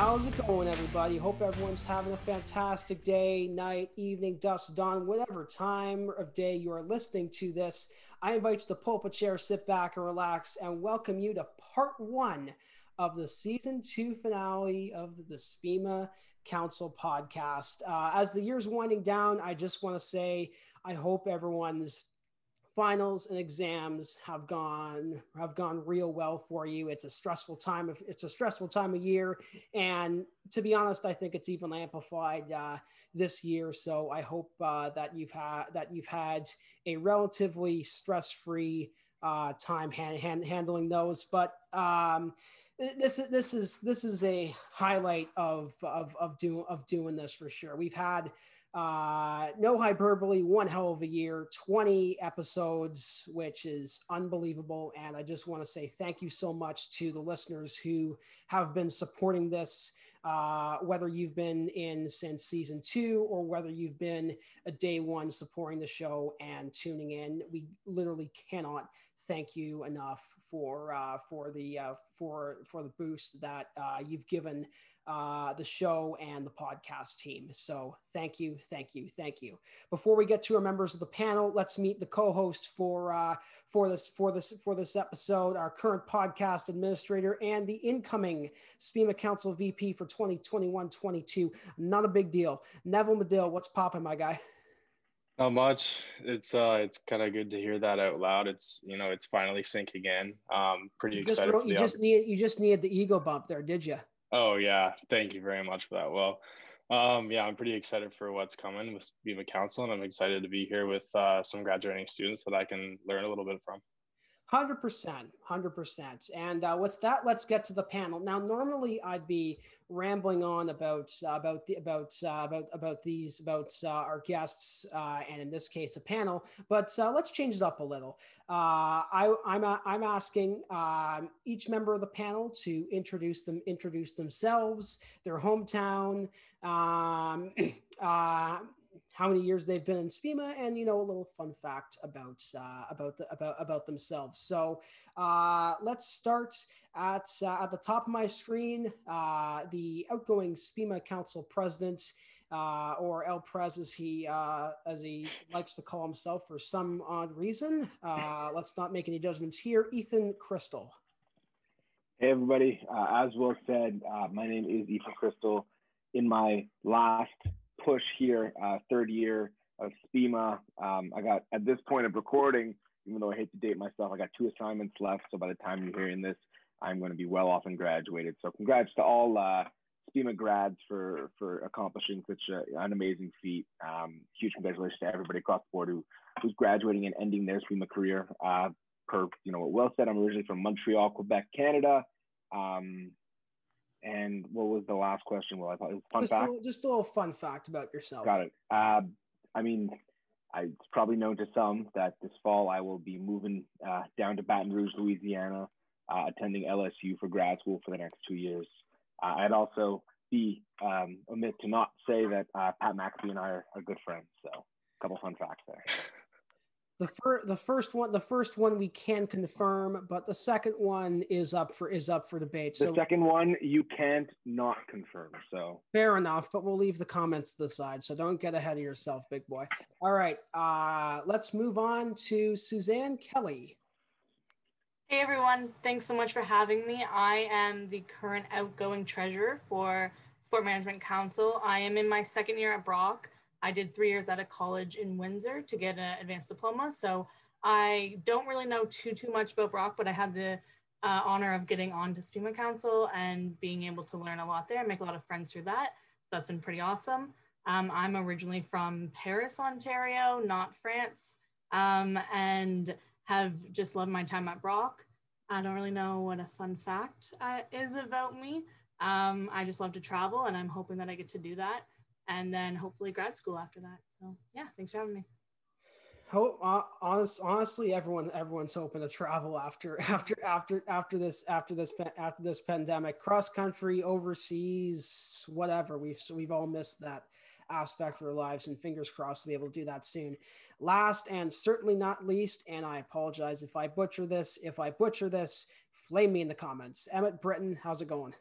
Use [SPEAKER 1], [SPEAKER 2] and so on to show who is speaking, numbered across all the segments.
[SPEAKER 1] How's it going, everybody? Hope everyone's having a fantastic day, night, evening, dusk, dawn, whatever time of day you are listening to this. I invite you to pull up a chair, sit back, and relax, and welcome you to part one of the season two finale of the SPEMA Council podcast. Uh, as the year's winding down, I just want to say I hope everyone's finals and exams have gone have gone real well for you. It's a stressful time of it's a stressful time of year. And to be honest i think it's even amplified uh, this year. So i hope uh, that you've had that you've had a relatively stress-free uh, time hand, hand, handling those. But um, this is this is this is a highlight of of of doing of doing this for sure. We've had uh, no hyperbole, one hell of a year, 20 episodes, which is unbelievable. And I just want to say thank you so much to the listeners who have been supporting this, uh, whether you've been in since season two or whether you've been a day one supporting the show and tuning in. We literally cannot thank you enough for uh, for the uh, for for the boost that uh, you've given uh, the show and the podcast team. So thank you, thank you, thank you. Before we get to our members of the panel, let's meet the co-host for uh, for this for this for this episode, our current podcast administrator and the incoming SPEMA Council VP for 2021-22. Not a big deal. Neville Medill, what's popping, my guy?
[SPEAKER 2] Not much. It's uh, it's kind of good to hear that out loud. It's you know, it's finally sinking in. Um, pretty
[SPEAKER 1] you
[SPEAKER 2] excited.
[SPEAKER 1] Just, you just need you just needed the ego bump there, did you?
[SPEAKER 2] Oh yeah, thank you very much for that. Well, um, yeah, I'm pretty excited for what's coming with SPEMA Council, and I'm excited to be here with uh, some graduating students that I can learn a little bit from.
[SPEAKER 1] Hundred percent, hundred percent. And uh, what's that? Let's get to the panel now. Normally, I'd be rambling on about uh, about the about uh, about about these about uh, our guests, uh, and in this case, a panel. But uh, let's change it up a little. I, I'm I'm asking um, each member of the panel to introduce them, introduce themselves, their hometown. Um, how many years they've been in SPEMA, and you know a little fun fact about uh, about the, about about themselves. So uh, let's start at uh, at the top of my screen. Uh, the outgoing SPEMA Council President, uh, or El Prez, as he uh, as he likes to call himself for some odd reason. let's not make any judgments here. Ethan Crystal.
[SPEAKER 3] Hey everybody, as Will said, my name is Ethan Crystal. In my last push here, uh, third year of SPEMA. Um, I got at this point of recording, even though I hate to date myself, I got two assignments left. So by the time you're hearing this, I'm going to be well off and graduated. So congrats to all uh, SPEMA grads for for accomplishing such a, an amazing feat. Um, huge congratulations to everybody across the board who who's graduating and ending their SPEMA career. Uh, per you know what Will said, I'm originally from Montreal, Quebec, Canada. Um, and what was the last question? Well, I thought it was fun
[SPEAKER 1] just
[SPEAKER 3] fact.
[SPEAKER 1] A, just a little fun fact about yourself.
[SPEAKER 3] Got it. Uh, I mean, I, it's probably known to some that this fall I will be moving uh, down to Baton Rouge, Louisiana, uh, attending LSU for grad school for the next two years. Uh, I'd also be um, omit to not say that uh, Pat McAfee and I are, are good friends. So, a couple fun facts there.
[SPEAKER 1] the first the first one the first one we can confirm but the second one is up for is up for debate.
[SPEAKER 3] The so second one you can't not confirm so.
[SPEAKER 1] Fair enough but we'll leave the comments to the side so don't get ahead of yourself big boy. All right uh let's move on to suzanne kelly.
[SPEAKER 4] Hey everyone. Thanks so much for having me. I am the current outgoing treasurer for sport management council. I am in my second year at brock I did three years at a college in Windsor to get an advanced diploma. So I don't really know too, too much about Brock, but I had the uh, honor of getting on to SPEMA Council and being able to learn a lot there, and make a lot of friends through that. So that's been pretty awesome. Um, I'm originally from Paris, Ontario, not France, um, and have just loved my time at Brock. I don't really know what a fun fact uh, is about me. Um, I just love to travel, and I'm hoping that I get to do that and then hopefully grad school after that. So yeah, thanks for having me.
[SPEAKER 1] Hope, uh, honest, honestly, everyone, everyone's hoping to travel after, after, after, after this, after this, after this pandemic, cross country, overseas, whatever. We've, we've all missed that aspect of our lives, and fingers crossed we'll be able to do that soon. Last and certainly not least, and I apologize if I butcher this. If I butcher this, flame me in the comments. Emmett Britton, how's it going?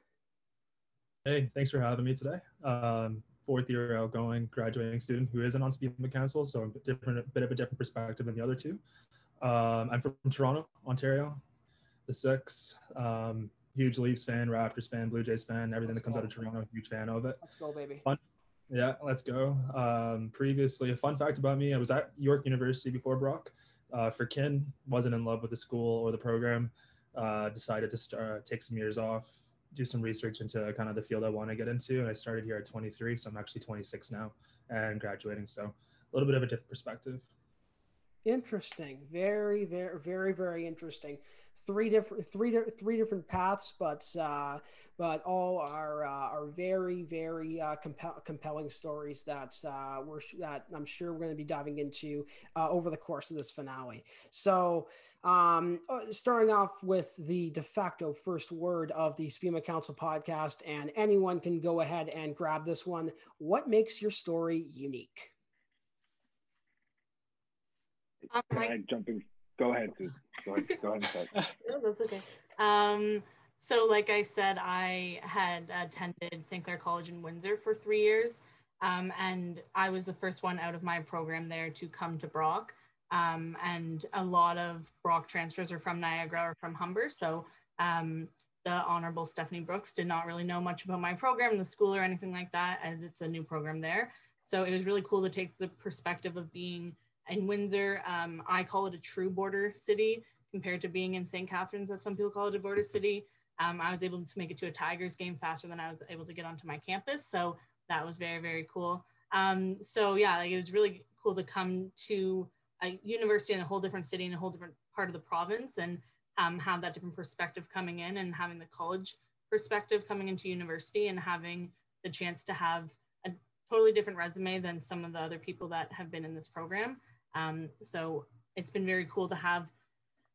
[SPEAKER 5] Hey, thanks for having me today. Um, fourth year outgoing graduating student who isn't on SPEMA Council, so a different, a bit of a different perspective than the other two. Um, I'm from Toronto, Ontario, the Six. Um, huge Leafs fan, Raptors fan, Blue Jays fan, everything
[SPEAKER 1] Let's
[SPEAKER 5] that comes
[SPEAKER 1] go.
[SPEAKER 5] out of Toronto, huge fan of it.
[SPEAKER 1] Let's go, baby.
[SPEAKER 5] Fun. Yeah, let's go. Um, previously, a fun fact about me: I was at York University before Brock. Uh, for Ken, wasn't in love with the school or the program. Uh, decided to start take some years off, do some research into kind of the field I want to get into, and I started here at 23, so I'm actually 26 now and graduating. So a little bit of a different perspective.
[SPEAKER 1] Interesting. Very, very, very, very interesting. Three different, three, three different paths, but uh, but all are uh, are very, very uh, compel- compelling stories that uh, we're that I'm sure we're going to be diving into uh, over the course of this finale. So. Um, uh, starting off with the de facto first word of the SPEMA Council podcast, and anyone can go ahead and grab this one. What makes your story unique?
[SPEAKER 4] Um,
[SPEAKER 3] I jump in? Go ahead, Susan. Go ahead. Go ahead.
[SPEAKER 4] No, that's okay. Um, so, like I said, I had attended St. Clair College in Windsor for three years, um, and I was the first one out of my program there to come to Brock. Um, and a lot of Brock transfers are from Niagara or from Humber. So, um, the Honorable Stephanie Brooks did not really know much about my program, the school, or anything like that, as it's a new program there. So, it was really cool to take the perspective of being in Windsor. Um, I call it a true border city compared to being in St. Catharines, as some people call it a border city. Um, I was able to make it to a Tigers game faster than I was able to get onto my campus. So that was very, very cool. Um, so yeah, like it was really cool to come to a university in a whole different city in a whole different part of the province and um, have that different perspective coming in and having the college perspective coming into university and having the chance to have a totally different resume than some of the other people that have been in this program. Um, so it's been very cool to have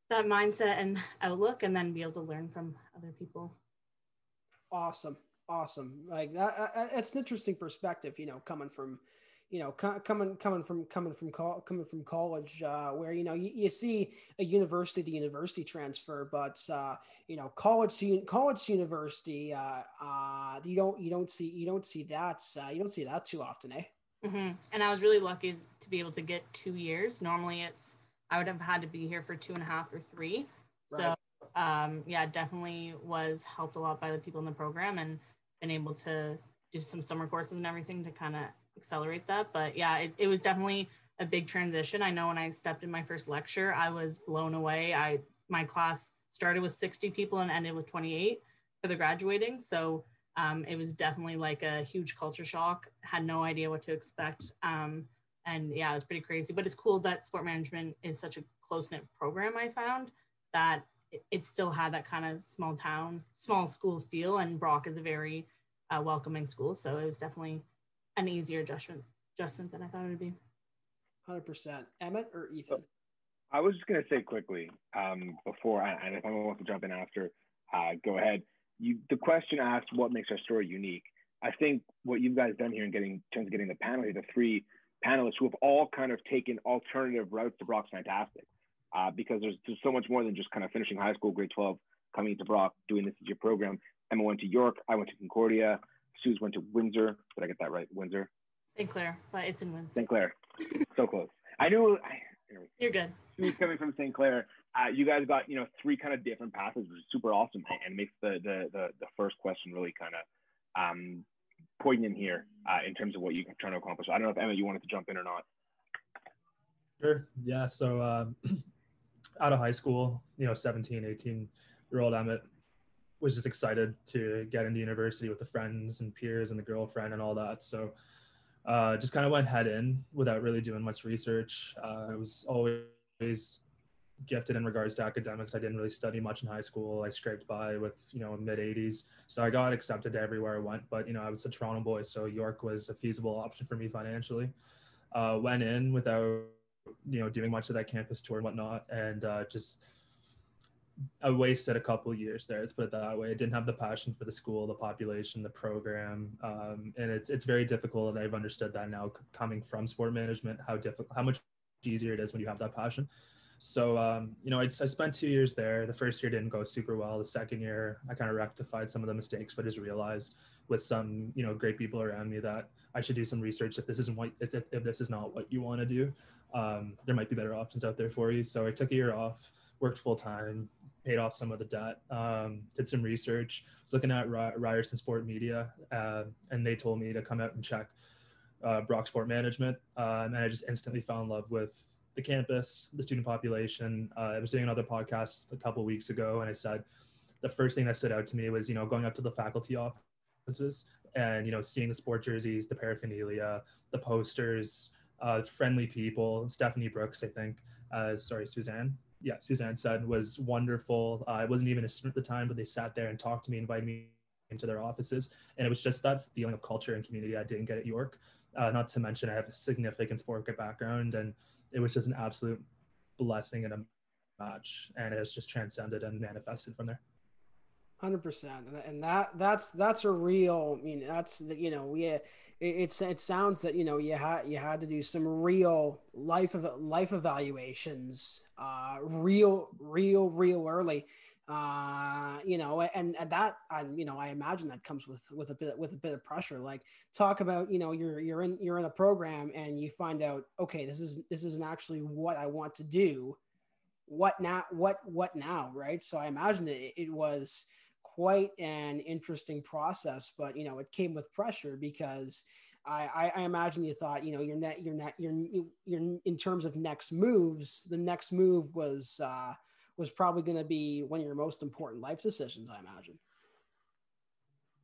[SPEAKER 4] that mindset and outlook and then be able to learn from other people.
[SPEAKER 1] Awesome, awesome. Like that, it's an interesting perspective, you know, coming from, you know, coming coming from coming from col- coming from college, uh, where you know you, you see a university to university transfer, but uh, you know, college college university, uh, uh, you don't you don't see you don't see that uh, you don't see that too often, eh?
[SPEAKER 4] Hmm And I was really lucky to be able to get two years. Normally, it's I would have had to be here for two and a half or three. So, um, yeah, definitely was helped a lot by the people in the program and been able to do some summer courses and everything to kind of accelerate that. But yeah, it, it was definitely a big transition. I know when I stepped in my first lecture, I was blown away. I my class started with 60 people and ended with 28 for the graduating. So um, it was definitely like a huge culture shock. Had no idea what to expect. Um, and yeah, it was pretty crazy. But it's cool that sport management is such a close knit program. I found that it, it still had that kind of small town, small school feel. And Brock is a very uh, welcoming school, so it was definitely an easier adjustment adjustment than I thought it would be.
[SPEAKER 1] Hundred percent. Emmett or Ethan?
[SPEAKER 3] I was just gonna say quickly um, before, and if anyone wants to jump in after, uh, go ahead. You, the question asked, "What makes our story unique?" I think what you guys done here in getting, in terms of getting the panel, here, the three panelists who have all kind of taken alternative routes to Brock's fantastic, uh, because there's, there's so much more than just kind of finishing high school, grade 12, coming to Brock, doing this as your program. Emma went to York, I went to Concordia, Suze went to Windsor. Did I get that right? Windsor,
[SPEAKER 4] St. Clair, but it's in Windsor.
[SPEAKER 3] St. Clair, so close. I knew. I, anyway,
[SPEAKER 4] You're good.
[SPEAKER 3] who's coming from St. Clair, uh, you guys got you know three kind of different paths, which is super awesome, and makes the the the, the first question really kind of um, poignant here uh, in terms of what you're trying to accomplish. I don't know if Emma, you wanted to jump in or not.
[SPEAKER 5] Sure. Yeah. So um, out of high school, you know, 17, 18 year old Emmett was just excited to get into university with the friends and peers and the girlfriend and all that. So uh, just kind of went head in without really doing much research. Uh, I was always gifted in regards to academics. I didn't really study much in high school. I scraped by with, you know, mid 80s. So I got accepted to everywhere I went. But, you know, I was a Toronto boy. So York was a feasible option for me financially. Uh, went in without you know doing much of that campus tour and whatnot and uh, just i wasted a couple years there let's put it that way i didn't have the passion for the school the population the program um, and it's it's very difficult and i've understood that now coming from sport management how difficult how much easier it is when you have that passion So, um, you know, I, I spent two years there. The first year didn't go super well. The second year, I kind of rectified some of the mistakes, but just realized with some, you know, great people around me that I should do some research if this isn't what, if, if this is not what you want to do. Um, there might be better options out there for you. So I took a year off, worked full time, paid off some of the debt, um, did some research, was looking at Ryerson Sport Media, uh, and they told me to come out and check uh, Brock Sport Management. Um, and I just instantly fell in love with the campus, the student population. Uh, I was doing another podcast a couple weeks ago, and I said the first thing that stood out to me was, you know, going up to the faculty offices and, you know, seeing the sport jerseys, the paraphernalia, the posters, uh, friendly people. Stephanie Brooks, I think, uh, sorry, Suzanne. Yeah, Suzanne said was wonderful. Uh, I wasn't even a student at the time, but they sat there and talked to me, invited me into their offices. And it was just that feeling of culture and community I didn't get at York. Uh, not to mention, I have a significant sport background, and it was just an absolute blessing and a match, and it has just transcended and manifested from there.
[SPEAKER 1] Hundred percent, and that that's that's a real. I mean, that's you know we it, it's it sounds that you know you had you had to do some real life of life evaluations, uh, real real real early uh you know and, and that i you know i imagine that comes with with a bit with a bit of pressure. Like talk about you know you're you're in you're in a program and you find out okay this is this isn't actually what i want to do. What now what what now right? So i imagine it, it was quite an interesting process but you know it came with pressure because I, I, imagine you thought, you know, your net, your net, your, your, in terms of next moves, the next move was, uh, was probably going to be one of your most important life decisions, I imagine.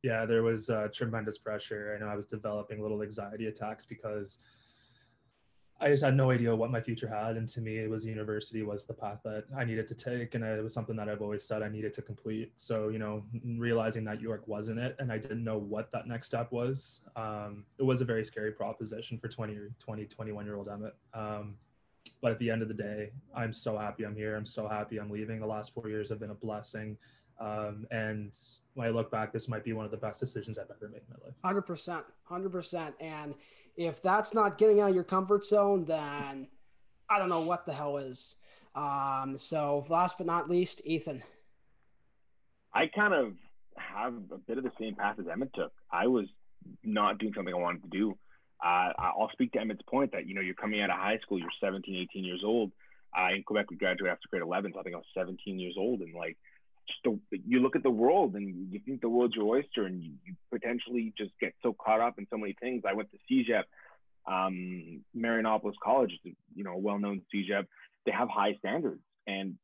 [SPEAKER 5] Yeah, there was uh, tremendous pressure. I know I was developing little anxiety attacks because I just had no idea what my future had. And to me, it was university was the path that I needed to take. And it was something that I've always said I needed to complete. So, you know, realizing that York wasn't it and I didn't know what that next step was, um, it was a very scary proposition for 20, 20 21 year old Emmett. Um, but at the end of the day, I'm so happy I'm here. I'm so happy I'm leaving. The last four years have been a blessing. Um, and when I look back, this might be one of the best decisions I've ever made in my life.
[SPEAKER 1] Hundred percent, hundred percent. And if that's not getting out of your comfort zone, then I don't know what the hell is. Um, so last but not least, Ethan.
[SPEAKER 3] I kind of have a bit of the same path as Emmett took. I was not doing something I wanted to do uh, I'll speak to Emmett's point that, you know, you're coming out of high school, you're 17, 18 years old. Uh, in Quebec, we graduated after grade 11, so I think I was 17 years old. And like, just you look at the world and you think the world's your oyster and you, you potentially just get so caught up in so many things. I went to CEGEP, um, Marianopolis College, you know, a well-known CEGEP. They have high standards. And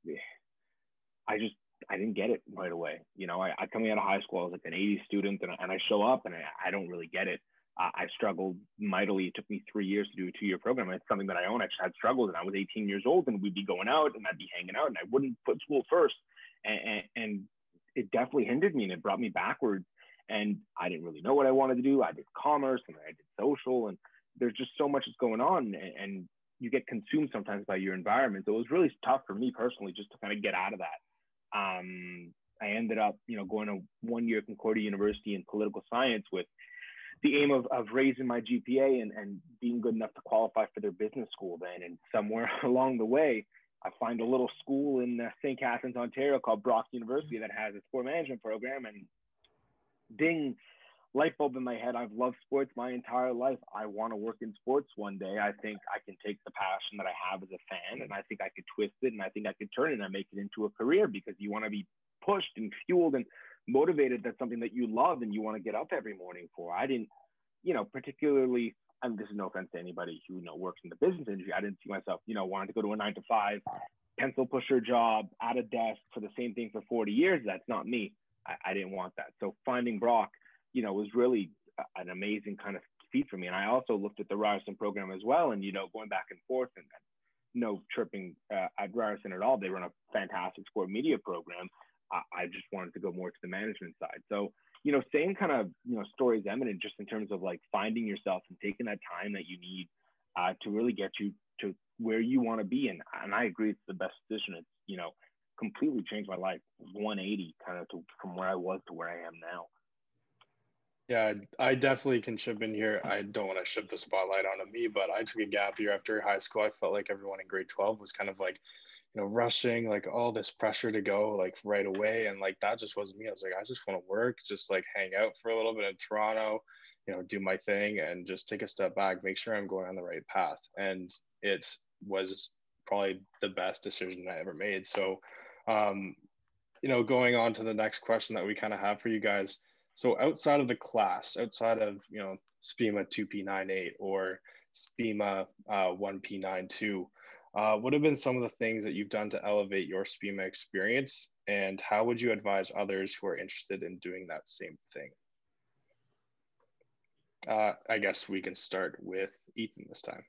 [SPEAKER 3] I just, I didn't get it right away. You know, I, I coming out of high school, I was like an 80 student and, and I show up and I, I don't really get it uh, I struggled mightily. It took me three years to do a two year program. It's something that I own. I just had struggles and I was 18 years old and we'd be going out and I'd be hanging out and I wouldn't put school first. And, and, and it definitely hindered me and it brought me backwards. And I didn't really know what I wanted to do. I did commerce and I did social and there's just so much that's going on and, and you get consumed sometimes by your environment. So it was really tough for me personally just to kind of get out of that. Um, I ended up, you know, going to one year Concordia University in political science with the aim of, of raising my GPA and, and being good enough to qualify for their business school then. And somewhere along the way, I find a little school in uh, St. Catharines, Ontario called Brock University that has a sport management program. And ding, light bulb in my head. I've loved sports my entire life. I want to work in sports one day. I think I can take the passion that I have as a fan and I think I could twist it and I think I could turn it and make it into a career because you want to be pushed and fueled and motivated that's something that you love and you want to get up every morning for. I didn't, you know, particularly, and this is no offense to anybody who, you know, works in the business industry. I didn't see myself, you know, wanting to go to a nine to five pencil pusher job at a desk for the same thing for 40 years. That's not me. I, I didn't want that. So finding Brock, you know, was really an amazing kind of feat for me. And I also looked at the Ryerson program as well and, you know, going back and forth and, no tripping uh, at Ryerson at all. They run a fantastic sport media program. I, just wanted to go more to the management side. So, you know, same kind of, you know, stories eminent just in terms of like finding yourself and taking that time that you need uh, to really get you to where you want to be. And, and I agree, it's the best decision. It's, you know, completely changed my life 180 kind of to, from where I was to where I am now.
[SPEAKER 2] Yeah, I definitely can chip in here. I don't want to shift the spotlight onto me, but I took a gap year after high school. I felt like everyone in grade 12 was kind of like you know, rushing, like all this pressure to go like right away. And like that just wasn't me. I was like, I just want to work, just like hang out for a little bit in Toronto, you know, do my thing and just take a step back, make sure I'm going on the right path. And it was probably the best decision I ever made. So, um, you know, going on to the next question that we kind of have for you guys. So outside of the class, outside of, you know, SPEMA 2P98 or SPEMA uh, 1P92, uh, what have been some of the things that you've done to elevate your SPIMA experience? And how would you advise others who are interested in doing that same thing? Uh, I guess we can start with Ethan this time.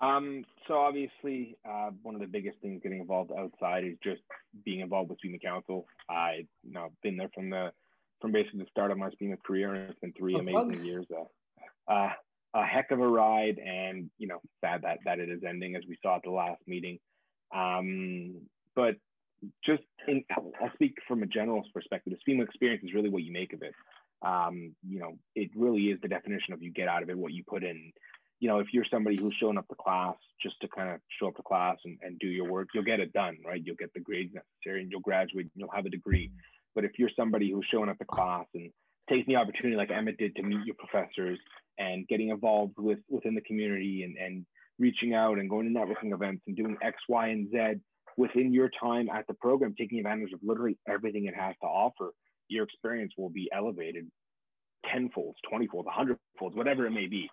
[SPEAKER 3] Um, so obviously, uh, one of the biggest things getting involved outside is just being involved with SPIMA Council. I you know been there from the from basically the start of my SPIMA career, and it's been three amazing years. Uh, uh, a heck of a ride, and you know, sad that that it is ending, as we saw at the last meeting. Um, but just in, I'll speak from a general perspective. The SPIMA experience is really what you make of it. Um, you know, it really is the definition of you get out of it what you put in you know, if you're somebody who's showing up to class just to kind of show up to class and, and do your work, you'll get it done, right? You'll get the grades necessary and you'll graduate and you'll have a degree. But if you're somebody who's showing up to class and taking the opportunity like Emmett did to meet your professors and getting involved with within the community and, and reaching out and going to networking events and doing X, Y, and Z within your time at the program, taking advantage of literally everything it has to offer, your experience will be elevated tenfold, twentyfold, a hundredfold, whatever it may be.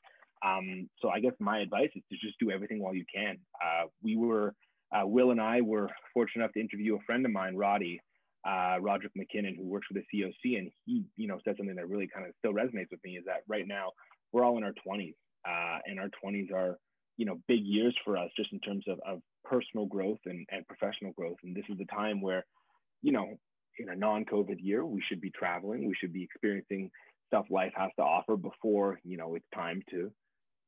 [SPEAKER 3] Um, so I guess my advice is to just do everything while you can. Uh, we were, uh, Will and I were fortunate enough to interview a friend of mine, Roddy, uh, Roderick McKinnon, who works for the COC, and he, you know, said something that really kind of still resonates with me is that right now we're all in our 20s, uh, and our 20s are, you know, big years for us just in terms of, of personal growth and, and professional growth. And this is the time where, you know, in a non-COVID year, we should be traveling, we should be experiencing stuff life has to offer before, you know, it's time to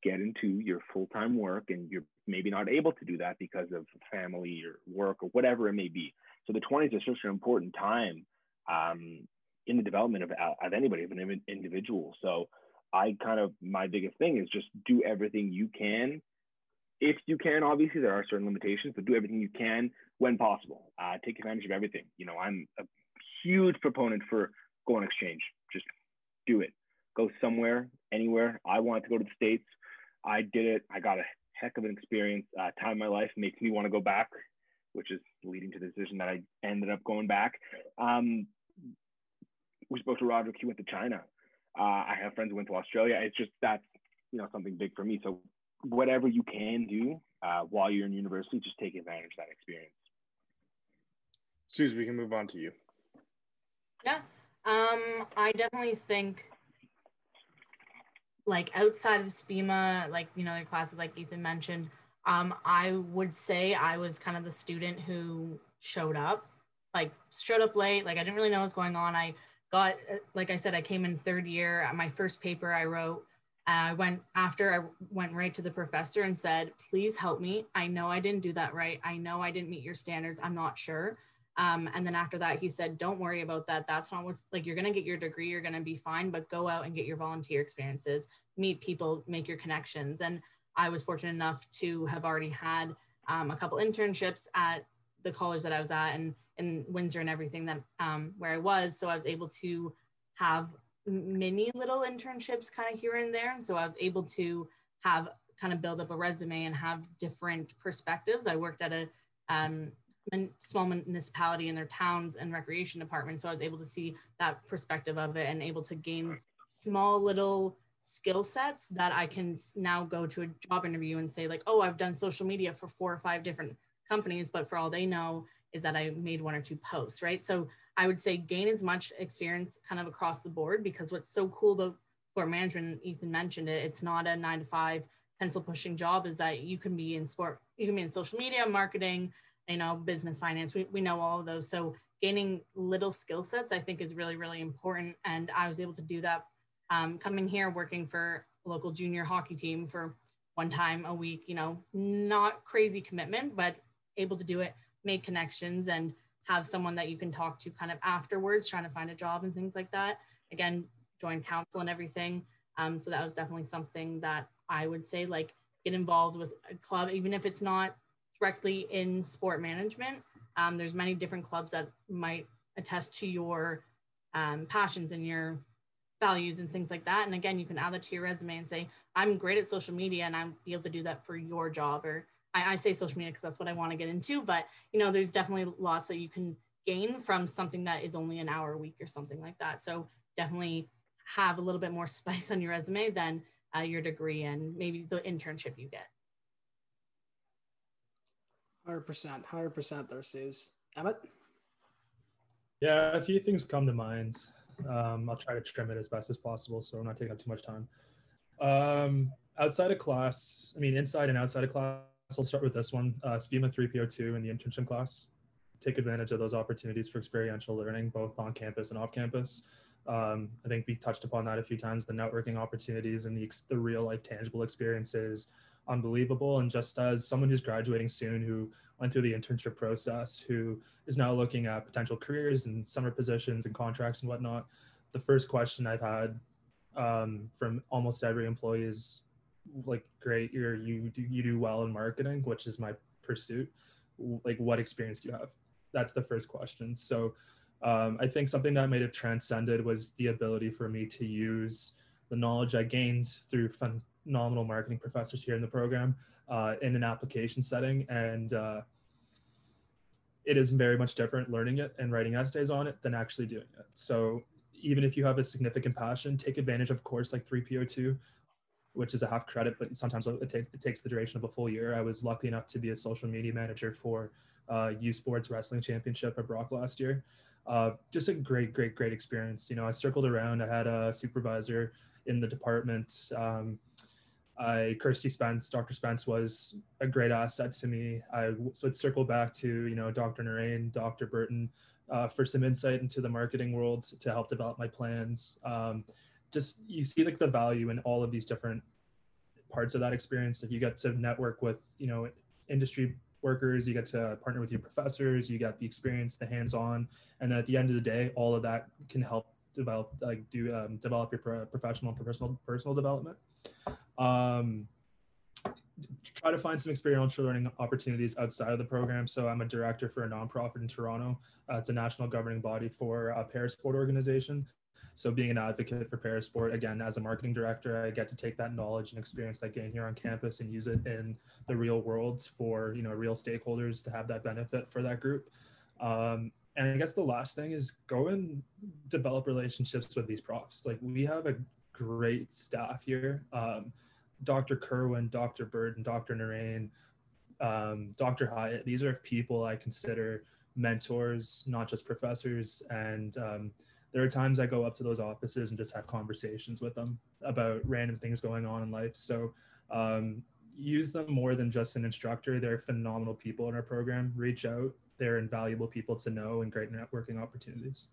[SPEAKER 3] get into your full-time work. And you're maybe not able to do that because of family or work or whatever it may be. So the 20s are such an important time um, in the development of, of anybody of an individual. So i kind of my biggest thing is just do everything you can if you can obviously there are certain limitations but do everything you can when possible uh, take advantage of everything you know i'm a huge proponent for go on exchange just do it go somewhere anywhere i wanted to go to the states I did it. I got a heck of an experience. Uh, time in my life makes me want to go back, which is leading to the decision that I ended up going back. Um, we spoke to Roderick. He went to China. Uh, I have friends who went to Australia. It's just that's you know something big for me. So whatever you can do uh, while you're in university, just take advantage of that experience.
[SPEAKER 2] Suze, we can move on to you.
[SPEAKER 4] Yeah, um, I definitely think like outside of SPIMA, like, you know, your classes like Ethan mentioned, um, I would say I was kind of the student who showed up, like showed up late. Like I didn't really know what was going on. I got, like I said, I came in third year. My first paper I wrote, I went after I went right to the professor and said, please help me. I know I didn't do that right. I know I didn't meet your standards. I'm not sure. Um, and then after that, he said, don't worry about that. That's not what's like, you're to get your degree, you're to be fine, but go out and get your volunteer experiences, meet people, make your connections. And I was fortunate enough to have already had um, a couple internships at the college that I was at and in Windsor and everything that um, where I was. So I was able to have many little internships kind of here and there. And so I was able to have kind of build up a resume and have different perspectives. I worked at a um, small municipality in their towns and recreation department. So I was able to see that perspective of it and able to gain small little skill sets that I can now go to a job interview and say like, oh, I've done social media for four or five different companies, but for all they know is that I made one or two posts, right? So I would say gain as much experience kind of across the board because what's so cool about sport management, Ethan mentioned it, it's not a nine to five pencil pushing job is that you can be in sport, you can be in social media, marketing, you know, business finance. We, we know all of those. So gaining little skill sets, I think is really, really important. And I was able to do that um, coming here, working for a local junior hockey team for one time a week, you know, not crazy commitment, but able to do it, made connections and have someone that you can talk to kind of afterwards, trying to find a job and things like that. Again, join council and everything. Um, so that was definitely something that I would say like get involved with a club, even if it's not directly in sport management. Um, there's many different clubs that might attest to your um, passions and your values and things like that. And again, you can add that to your resume and say, I'm great at social media and I'll be able to do that for your job. Or I, I say social media because that's what I want to get into. But you know, there's definitely lots that you can gain from something that is only an hour a week or something like that. So definitely have a little bit more spice on your resume than uh, your degree and maybe the internship you get.
[SPEAKER 1] 100%, 100% there, Suze. Emmett?
[SPEAKER 5] Yeah, a few things come to mind. Um, I'll try to trim it as best as possible so I'm not taking up too much time. Um, outside of class, I mean, inside and outside of class, I'll start with this one uh, SPIMA 3PO2 in the internship class. Take advantage of those opportunities for experiential learning, both on campus and off campus. Um, I think we touched upon that a few times the networking opportunities and the, the real life tangible experiences unbelievable. And just as someone who's graduating soon, who went through the internship process, who is now looking at potential careers and summer positions and contracts and whatnot, the first question I've had um, from almost every employee is like, "Great, you're you do you do well in marketing, which is my pursuit. Like, what experience do you have?" That's the first question. So. Um, I think something that might have transcended was the ability for me to use the knowledge I gained through phenomenal marketing professors here in the program uh, in an application setting. And uh, it is very much different learning it and writing essays on it than actually doing it. So even if you have a significant passion, take advantage of course like 3PO2, which is a half credit, but sometimes it, take, it takes the duration of a full year. I was lucky enough to be a social media manager for uh, U Sports Wrestling Championship at Brock last year. Uh, just a great, great, great experience. You know, I circled around. I had a supervisor in the department. Um, I Kirsty Spence, Dr. Spence was a great asset to me. I would circle back to you know Dr. Naraine, Dr. Burton uh, for some insight into the marketing world to help develop my plans. Um, just you see like the value in all of these different parts of that experience. If you get to network with you know industry workers, you get to partner with your professors, you get the experience, the hands-on, and at the end of the day, all of that can help develop like do um, develop your pro- professional personal personal development. Um, try to find some experiential learning opportunities outside of the program. So I'm a director for a nonprofit in Toronto. Uh, it's a national governing body for a parasport organization. So being an advocate for parasport, again, as a marketing director, I get to take that knowledge and experience that gain here on campus and use it in the real world for, you know, real stakeholders to have that benefit for that group. Um, and I guess the last thing is go and develop relationships with these profs. Like we have a great staff here. Um, Dr. Kerwin, Dr. Bird, and Dr. Naraine, um, Dr. Hyatt. These are people I consider mentors, not just professors. And um, there are times I go up to those offices and just have conversations with them about random things going on in life. So um, use them more than just an instructor. They're phenomenal people in our program. Reach out. They're invaluable people to know and great networking opportunities.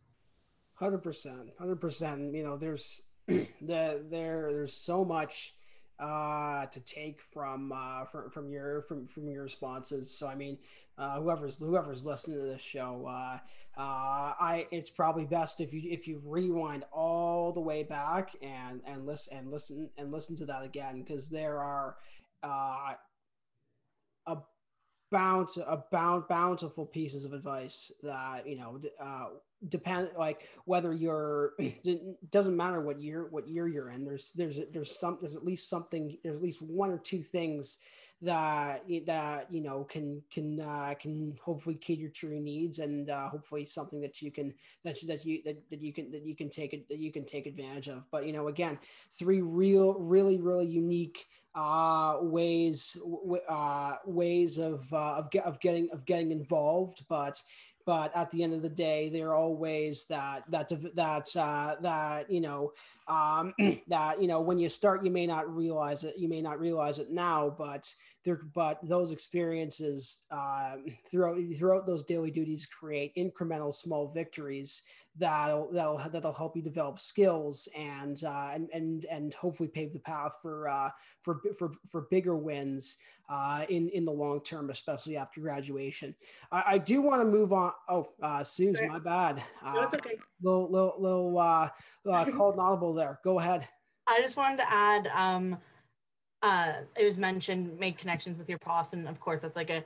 [SPEAKER 1] Hundred percent, hundred percent. You know, there's the there there's so much uh, to take from uh, from from your from from your responses. So I mean, uh, whoever's whoever's listening to this show, uh, uh, I it's probably best if you if you rewind all the way back and and listen and listen and listen to that again because there are uh, a bounty a bound bountiful pieces of advice that you know uh, depend like whether you're doesn't matter what year what year you're in there's there's there's some there's at least something there's at least one or two things that that you know can can uh, can hopefully cater to your needs and uh, hopefully something that you can that you, that you that, that you can that you can take it that you can take advantage of. But you know again three real really really unique uh, ways uh, ways of uh, of, of getting of getting involved but but at the end of the day there are always that that that uh, that you know um, that you know when you start you may not realize it you may not realize it now but there but those experiences uh, throughout throughout those daily duties create incremental small victories that'll that'll that'll help you develop skills and uh, and and and hopefully pave the path for uh, for for for bigger wins uh, in in the long term, especially after graduation. I, I do want to move on. Oh, uh, Suze, my bad.
[SPEAKER 4] Uh, That's okay.
[SPEAKER 1] Little little little uh, uh, called audible there. Go ahead.
[SPEAKER 4] I just wanted to add. Um, uh, it was mentioned make connections with your profs, and of course that's like a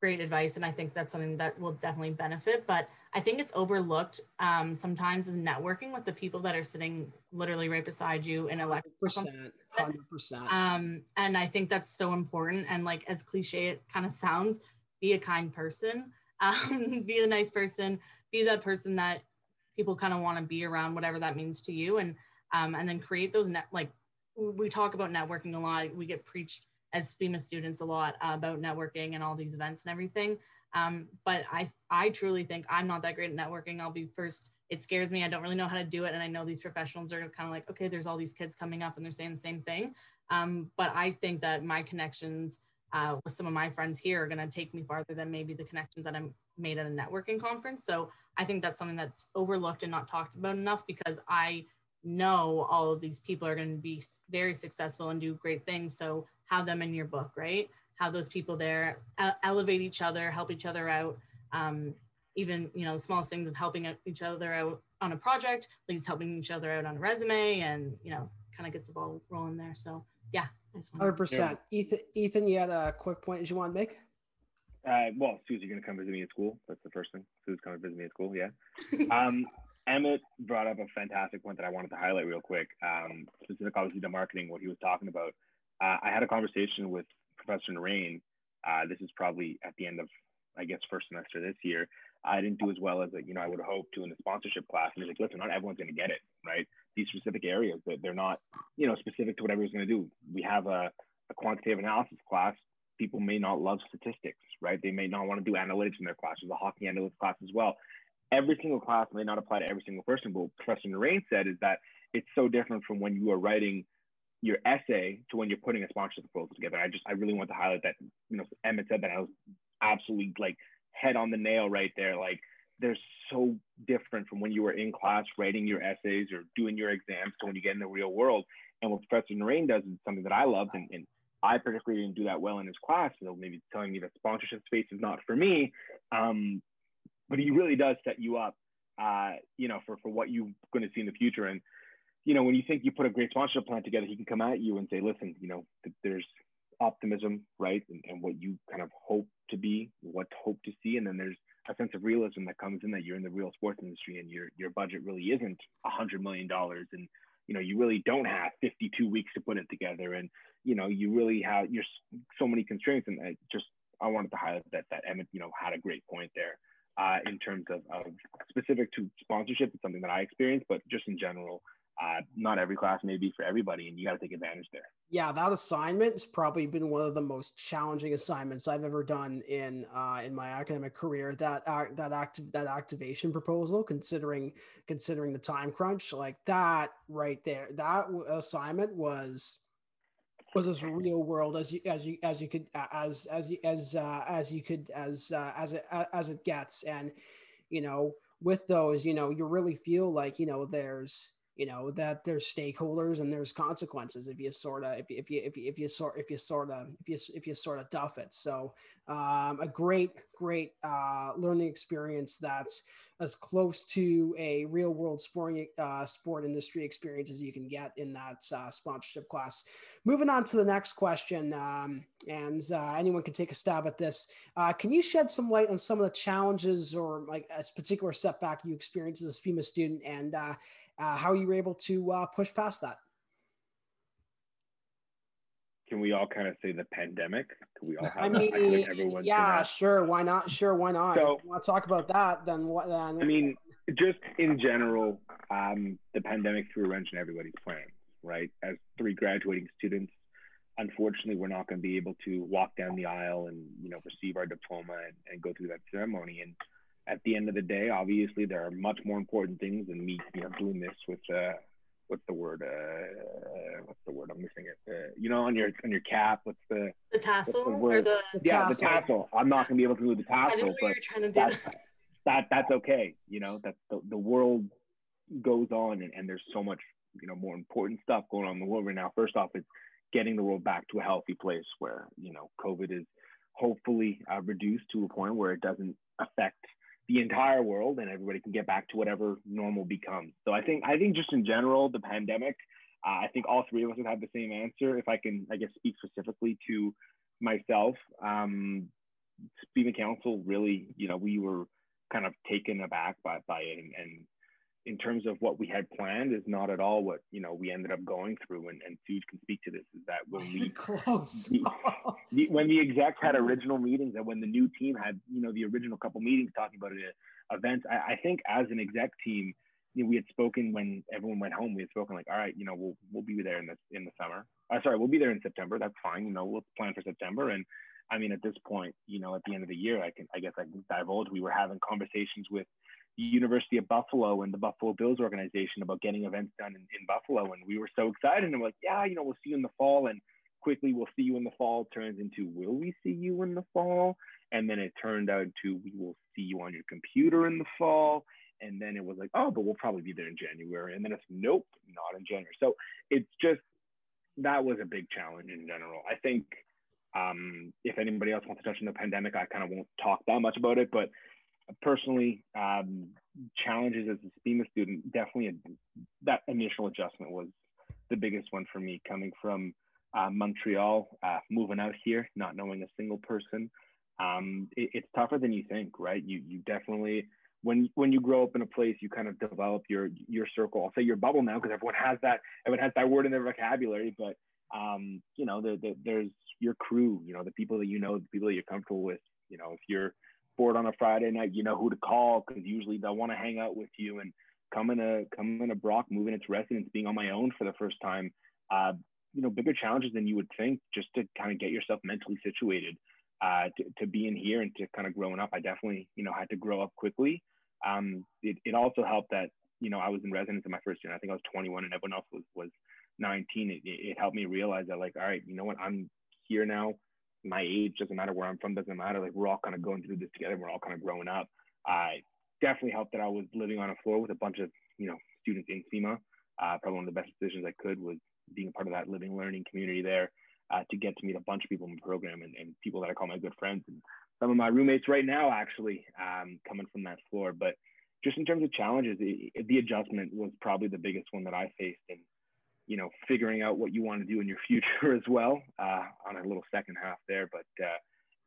[SPEAKER 4] great advice and i think that's something that will definitely benefit but i think it's overlooked um, sometimes in networking with the people that are sitting literally right beside you in a lecture
[SPEAKER 1] 100%, 100%.
[SPEAKER 4] um, and i think that's so important and like as cliche it kind of sounds be a kind person um, be a nice person be that person that people kind of want to be around whatever that means to you and um, and then create those net like we talk about networking a lot we get preached as SPIMA students a lot uh, about networking and all these events and everything. Um, but I, I truly think I'm not that great at networking. I'll be first. It scares me. I don't really know how to do it. And I know these professionals are kind of like, okay, there's all these kids coming up and they're saying the same thing. Um, but I think that my connections uh, with some of my friends here are going to take me farther than maybe the connections that I'm made at a networking conference. So I think that's something that's overlooked and not talked about enough because I know all of these people are going to be very successful and do great things. So have them in your book, right? Have those people there, elevate each other, help each other out. Um, even you know, the smallest things of helping each other out on a project leads helping each other out on a resume, and you know, kind of gets the ball rolling there. So yeah,
[SPEAKER 1] hundred percent. Ethan, Ethan, you had a quick point you want to make?
[SPEAKER 3] Uh, well, Susie, going to come visit me at school. That's the first thing. Susie's coming to visit me at school. Yeah. um, Emmett brought up a fantastic point that I wanted to highlight real quick. Um, specific, obviously, to marketing, what he was talking about. Uh, I had a conversation with Professor Naraine. Uh, this is probably at the end of, I guess, first semester this year. I didn't do as well as you know I would hope to in the sponsorship class. And he's like, listen, not everyone's going to get it, right? These specific areas that they're not, you know, specific to what everyone's going to do. We have a, a quantitative analysis class. People may not love statistics, right? They may not want to do analytics in their class. There's a hockey analytics class as well every single class may not apply to every single person. But what Professor Naraine said is that it's so different from when you are writing your essay to when you're putting a sponsorship proposal together. I just I really want to highlight that. You know, Emmett said that I was absolutely like head on the nail right there. Like they're so different from when you were in class writing your essays or doing your exams to when you get in the real world. And what Professor Naraine does is something that I love and, and I particularly didn't do that well in his class. So maybe telling me that sponsorship space is not for me. Um, but he really does set you up, uh, you know, for, for what you're going to see in the future. And, you know, when you think you put a great sponsorship plan together, he can come at you and say, listen, you know, th- there's optimism, right? And, and what you kind of hope to be, what to hope to see. And then there's a sense of realism that comes in that you're in the real sports industry and your, your budget really isn't a hundred million dollars. And, you know, you really don't have 52 weeks to put it together. And, you know, you really have, you're so many constraints. And I just, I wanted to highlight that, that Emmett, you know, had a great point there uh, in terms of, of, specific to sponsorship. It's something that I experienced, but just in general, uh, not every class may be for everybody, and you got to take advantage there.
[SPEAKER 1] Yeah, that assignment has probably been one of the most challenging assignments I've ever done in uh, in my academic career. That act, that active that activation proposal, considering considering the time crunch, like that right there, that assignment was was as real world as you as you as you could as as as uh, as you could as uh, as it as it gets. And you know with those you know you really feel like you know there's you know that there's stakeholders and there's consequences if you sort of if you if you if you, if you sort if you sort of if you if you sort of duff it so um, a great great uh, learning experience that's as close to a real world sporting uh, sport industry experience as you can get in that uh, sponsorship class. Moving on to the next question, um, and uh, anyone can take a stab at this. Uh, can you shed some light on some of the challenges or like a particular setback you experienced as a SPIMA student and uh, uh, how you were able to push past that?
[SPEAKER 3] can we all kind of say the pandemic? Can we all have
[SPEAKER 1] I mean, like yeah, sure. Why not? Sure, why not? So, if you want to talk about that? Then what? Then
[SPEAKER 3] I mean, just in general, um, the pandemic threw a wrench in everybody's plans, right? As three graduating students, unfortunately, we're not going to be able to walk down the aisle and you know receive our diploma and, and go through that ceremony. And at the end of the day, obviously, there are much more important things than me, you know, doing this with uh, what's the word? Uh, what's the word? I'm missing it. Uh, you know, on your on your cap, what's the
[SPEAKER 4] the tassel the or the,
[SPEAKER 3] the yeah tassel. the tassel. I'm not gonna be able to do the tassel,
[SPEAKER 4] I didn't know
[SPEAKER 3] but
[SPEAKER 4] you were trying to do
[SPEAKER 3] that, that that's okay. You know that the, the world goes on, and, and there's so much you know more important stuff going on in the world right now. First off, it's getting the world back to a healthy place where you know COVID is hopefully uh, reduced to a point where it doesn't affect the entire world and everybody can get back to whatever normal becomes. So I think I think just in general, the pandemic, uh, I think all three of us would have the same answer. If I can, I guess, speak specifically to myself, um, Spima Council really, you know, we were kind of taken aback by, by it. And, and in terms of what we had planned is not at all what, you know, we ended up going through. And, and Suge can speak to this is that when we,
[SPEAKER 1] close,
[SPEAKER 3] the, the, when the execs had original meetings and when the new team had, you know, the original couple meetings talking about it, events, I, I think as an exec team, you know, we had spoken when everyone went home. We had spoken like, all right, you know, we'll we'll be there in the in the summer. Uh, sorry, we'll be there in September. That's fine. You know, we'll plan for September. And I mean, at this point, you know, at the end of the year, I can I guess I can divulge we were having conversations with the University of Buffalo and the Buffalo Bills organization about getting events done in, in Buffalo, and we were so excited. And I'm like, yeah, you know, we'll see you in the fall. And quickly, we'll see you in the fall turns into, will we see you in the fall? And then it turned out to, we will see you on your computer in the fall and then it was like, oh, but we'll probably be there in January. And then it's nope, not in January. So it's just that was a big challenge in general. I think um, if anybody else wants to touch on the pandemic, I kind of won't talk that much about it. But personally, um, challenges as a SPIMA student, definitely a, that initial adjustment was the biggest one for me coming from uh, Montreal, uh, moving out here, not knowing a single person. Um, it, it's tougher than you think, right? You, you definitely, when when you grow up in a place, you kind of develop your your circle. I'll say your bubble now because everyone has that everyone has that word in their vocabulary. But um, you know, the, the, there's your crew. You know, the people that you know, the people that you're comfortable with. You know, if you're bored on a Friday night, you know who to call because usually they'll want to hang out with you. And coming to coming to Brock, moving into residence, being on my own for the first time. Uh, you know, bigger challenges than you would think just to kind of get yourself mentally situated. Uh, to, to be in here and to kind of growing up, I definitely, you know, had to grow up quickly um, it, it also helped that you know I was in residence in my first year. I think I was 21 and everyone else was was 19. It, it helped me realize that like, all right, you know what, I'm here now. My age doesn't matter. Where I'm from doesn't matter. Like we're all kind of going through this together. We're all kind of growing up. I definitely helped that I was living on a floor with a bunch of you know students in SPIMA. Uh, probably one of the best decisions I could was being a part of that living learning community there uh, to get to meet a bunch of people in the program and, and people that I call my good friends. And some of my roommates right now actually um, coming from that floor. But just in terms of challenges, it, the adjustment was probably the biggest one that I faced, and you know, figuring out what you want to do in your future as well uh, on a little second half there. But uh,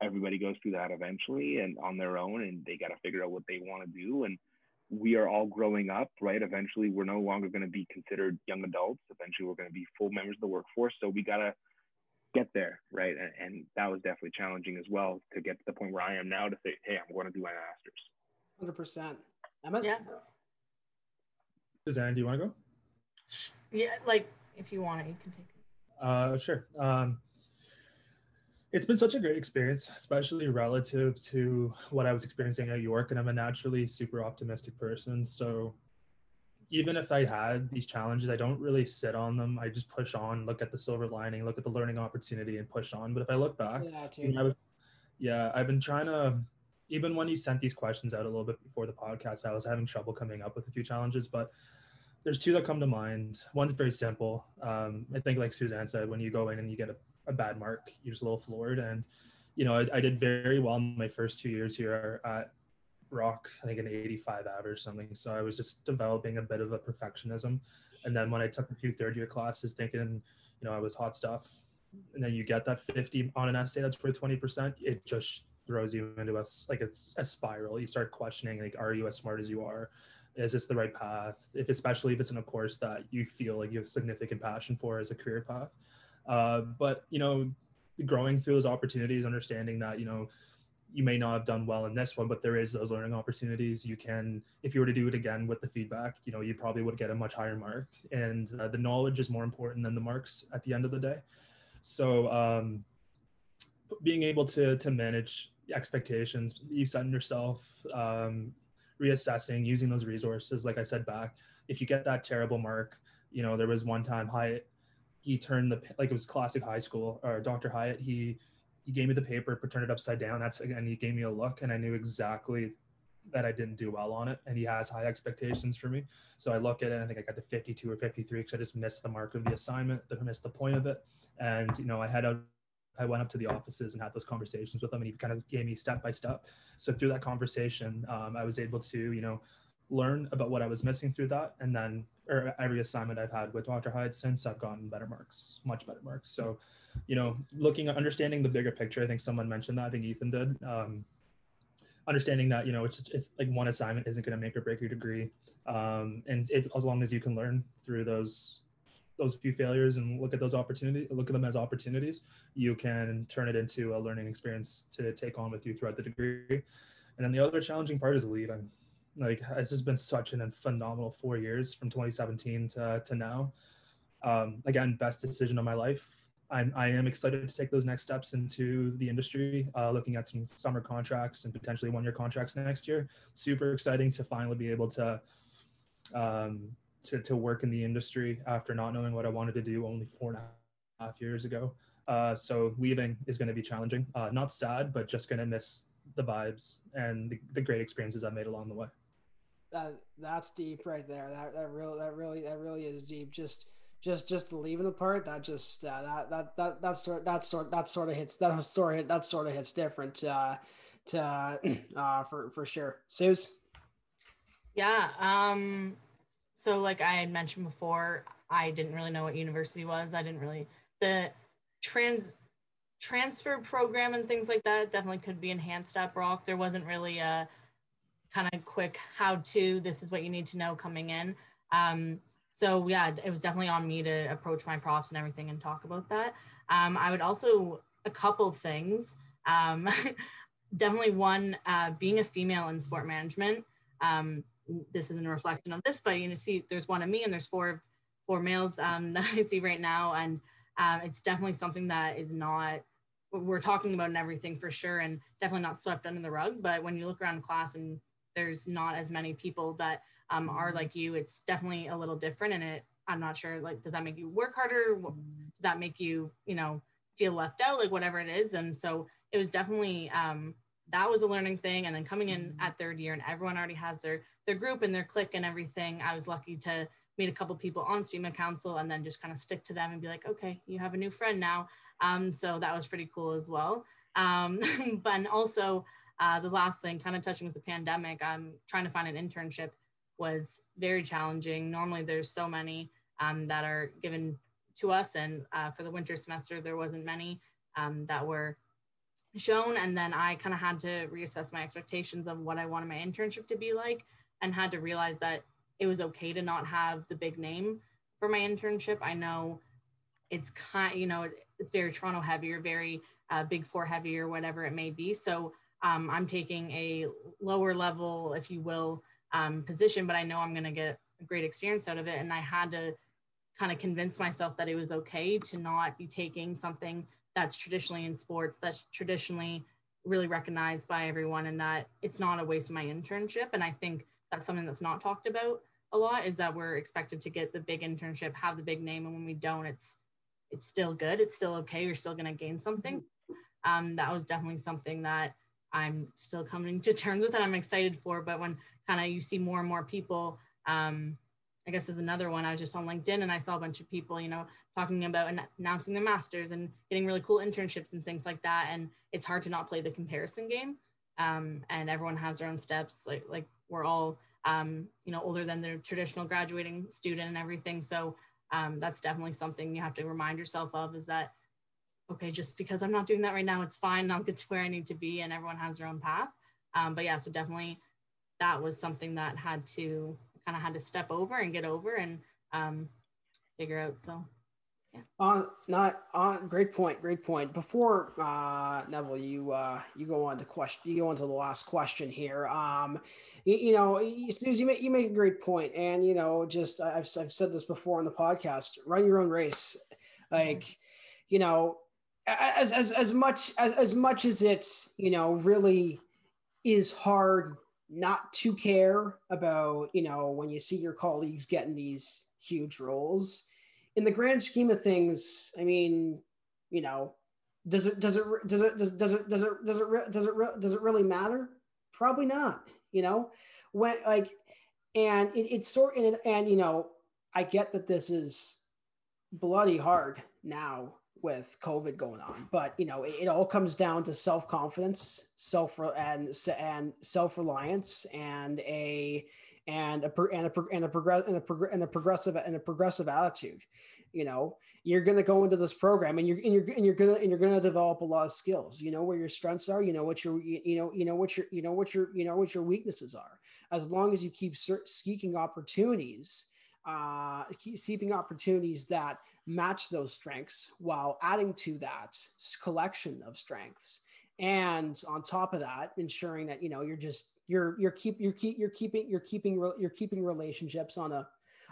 [SPEAKER 3] everybody goes through that eventually and on their own, and they got to figure out what they want to do. And we are all growing up, right? Eventually, we're no longer going to be considered young adults. Eventually, we're going to be full members of the workforce. So we got to get there, right? And, and, that was definitely challenging as well to get to the point where I am now to say, hey, I'm going to do my masters.
[SPEAKER 1] Hundred percent. Emma.
[SPEAKER 4] Yeah.
[SPEAKER 5] Suzanne, do you want to go?
[SPEAKER 4] Yeah, like if you want it, you can take it.
[SPEAKER 5] Uh, sure. Um, it's been such a great experience, especially relative to what I was experiencing at York, and I'm a naturally super optimistic person. So even if I had these challenges, I don't really sit on them. I just push on, look at the silver lining, look at the learning opportunity, and push on. But if I look back, yeah, I was, yeah, I've been trying to. Even when you sent these questions out a little bit before the podcast, I was having trouble coming up with a few challenges. But there's two that come to mind. One's very simple. Um, I think, like Suzanne said, when you go in and you get a, a bad mark, you're just a little floored. And you know, I, I did very well my first two years here at Brock, I think an 85 average something. So I was just developing a bit of a perfectionism. And then when I took a few third year classes, thinking, you know, I was hot stuff. And then you get that 50 on an essay that's worth 20%, it just throws you into a, like a, a spiral. You start questioning, like, are you as smart as you are? Is this the right path? If especially if it's in a course that you feel like you have significant passion for as a career path. Uh, but you know, growing through those opportunities, understanding that you know you may not have done well in this one, but there is those learning opportunities. You can, if you were to do it again with the feedback, you know, you probably would get a much higher mark. And uh, the knowledge is more important than the marks at the end of the day. So um, being able to to manage expectations you set in yourself, um, reassessing, using those resources, like I said back, if you get that terrible mark, you know, there was one time Hyatt, he turned the like it was classic high school or Dr. Hyatt, he he gave me the paper, turned it upside down. That's and he gave me a look, and I knew exactly that I didn't do well on it. And he has high expectations for me. So I look at it, and I think I got to 52 or 53 because I just missed the mark of the assignment, I missed the point of it. And you know, I had a I went up to the offices and had those conversations with him, and he kind of gave me step by step. So through that conversation, um, I was able to, you know, learn about what I was missing through that, and then or every assignment I've had with Dr. Hyatt since I've gotten better marks, much better marks. So, you know, looking at understanding the bigger picture, I think someone mentioned that. I think Ethan did. Um, understanding that you know it's it's like one assignment isn't going to make or break your degree, um, and it, as long as you can learn through those those few failures and look at those opportunities, look at them as opportunities, you can turn it into a learning experience to take on with you throughout the degree. And then the other challenging part is leaving. Like it's just been such an phenomenal four years from 2017 to, to now. Um, again, best decision of my life. I'm, I am excited to take those next steps into the industry, uh, looking at some summer contracts and potentially one year contracts next year. Super exciting to finally be able to um, to, to work in the industry after not knowing what I wanted to do only four and a half years ago. Uh, so leaving is going to be challenging. Uh, not sad, but just going to miss the vibes and the, the, great experiences I made along the way.
[SPEAKER 1] That that's deep right there. That that really that really that really is deep. Just just just leaving the part that just uh, that that that that sort that sort that sort of hits that sort of that sort of hits different uh, to uh, for for sure. Suze.
[SPEAKER 4] Yeah. Um so like I had mentioned before, I didn't really know what university was. I didn't really the trans transfer program and things like that definitely could be enhanced at Brock. There wasn't really a kind of quick how to. This is what you need to know coming in. Um, so yeah, it was definitely on me to approach my profs and everything and talk about that. Um, I would also a couple things. Um, definitely one uh, being a female in sport management. Um, this isn't a reflection of this, but you know, see, there's one of me and there's four four males um, that I see right now, and um, it's definitely something that is not we're talking about and everything for sure, and definitely not swept under the rug. But when you look around class and there's not as many people that um, are like you, it's definitely a little different, and it I'm not sure like does that make you work harder? Does that make you you know feel left out? Like whatever it is, and so it was definitely um, that was a learning thing. And then coming in at third year and everyone already has their their group and their clique and everything, I was lucky to meet a couple people on SPEMA Council and then just kind of stick to them and be like, okay, you have a new friend now. Um, so that was pretty cool as well. Um, but also uh, the last thing, kind of touching with the pandemic, I'm trying to find an internship was very challenging. Normally there's so many um, that are given to us and uh, for the winter semester, there wasn't many um, that were shown. And then I kind of had to reassess my expectations of what I wanted my internship to be like and had to realize that it was okay to not have the big name for my internship. I know it's kind, you know, it's very Toronto heavy or very uh, big four heavy or whatever it may be. So um, I'm taking a lower level, if you will, um, position, but I know I'm going to get a great experience out of it. And I had to kind of convince myself that it was okay to not be taking something that's traditionally in sports, that's traditionally really recognized by everyone, and that it's not a waste of my internship. And I think that's something that's not talked about a lot is that we're expected to get the big internship, have the big name, and when we don't, it's it's still good. It's still okay. You're still going to gain something. Um, that was definitely something that I'm still coming to terms with, and I'm excited for. But when kind of you see more and more people um, I guess is another one. I was just on LinkedIn and I saw a bunch of people, you know, talking about announcing their masters and getting really cool internships and things like that. And it's hard to not play the comparison game. Um, and everyone has their own steps. Like like we're all, um, you know, older than the traditional graduating student and everything. So um, that's definitely something you have to remind yourself of. Is that okay? Just because I'm not doing that right now, it's fine. I'll get to where I need to be, and everyone has their own path. Um, but yeah, so definitely that was something that had to kind of had to step over and get over and um, figure out. So,
[SPEAKER 1] yeah. Uh, not on. Uh, great point. Great point. Before uh, Neville, you uh, you go on to question. You go on to the last question here. Um, you, you know, Snooze, you make you make a great point, and you know, just I've I've said this before on the podcast. Run your own race, like, mm-hmm. you know, as as as much as as much as it's you know really is hard not to care about, you know, when you see your colleagues getting these huge roles. In the grand scheme of things, I mean, you know, does it does it does it does, does it does it does it does it does it really matter? Probably not. You know, when like, and it, it's sort and and you know, I get that this is bloody hard now with COVID going on. But you know, it, it all comes down to self confidence, self and and self reliance, and a and a and a and a progress and a, and a progressive and a progressive attitude. You know, you're going to go into this program and you're and you're and you're going to and you're going to develop a lot of skills. You know where your strengths are. You know what your you know you know what your you know what your you know what your weaknesses are. As long as you keep seeking opportunities uh, seeking opportunities that match those strengths while adding to that collection of strengths and on top of that ensuring that you know you're just you're you're keep you're keep you're keeping you're keeping you're keeping relationships on a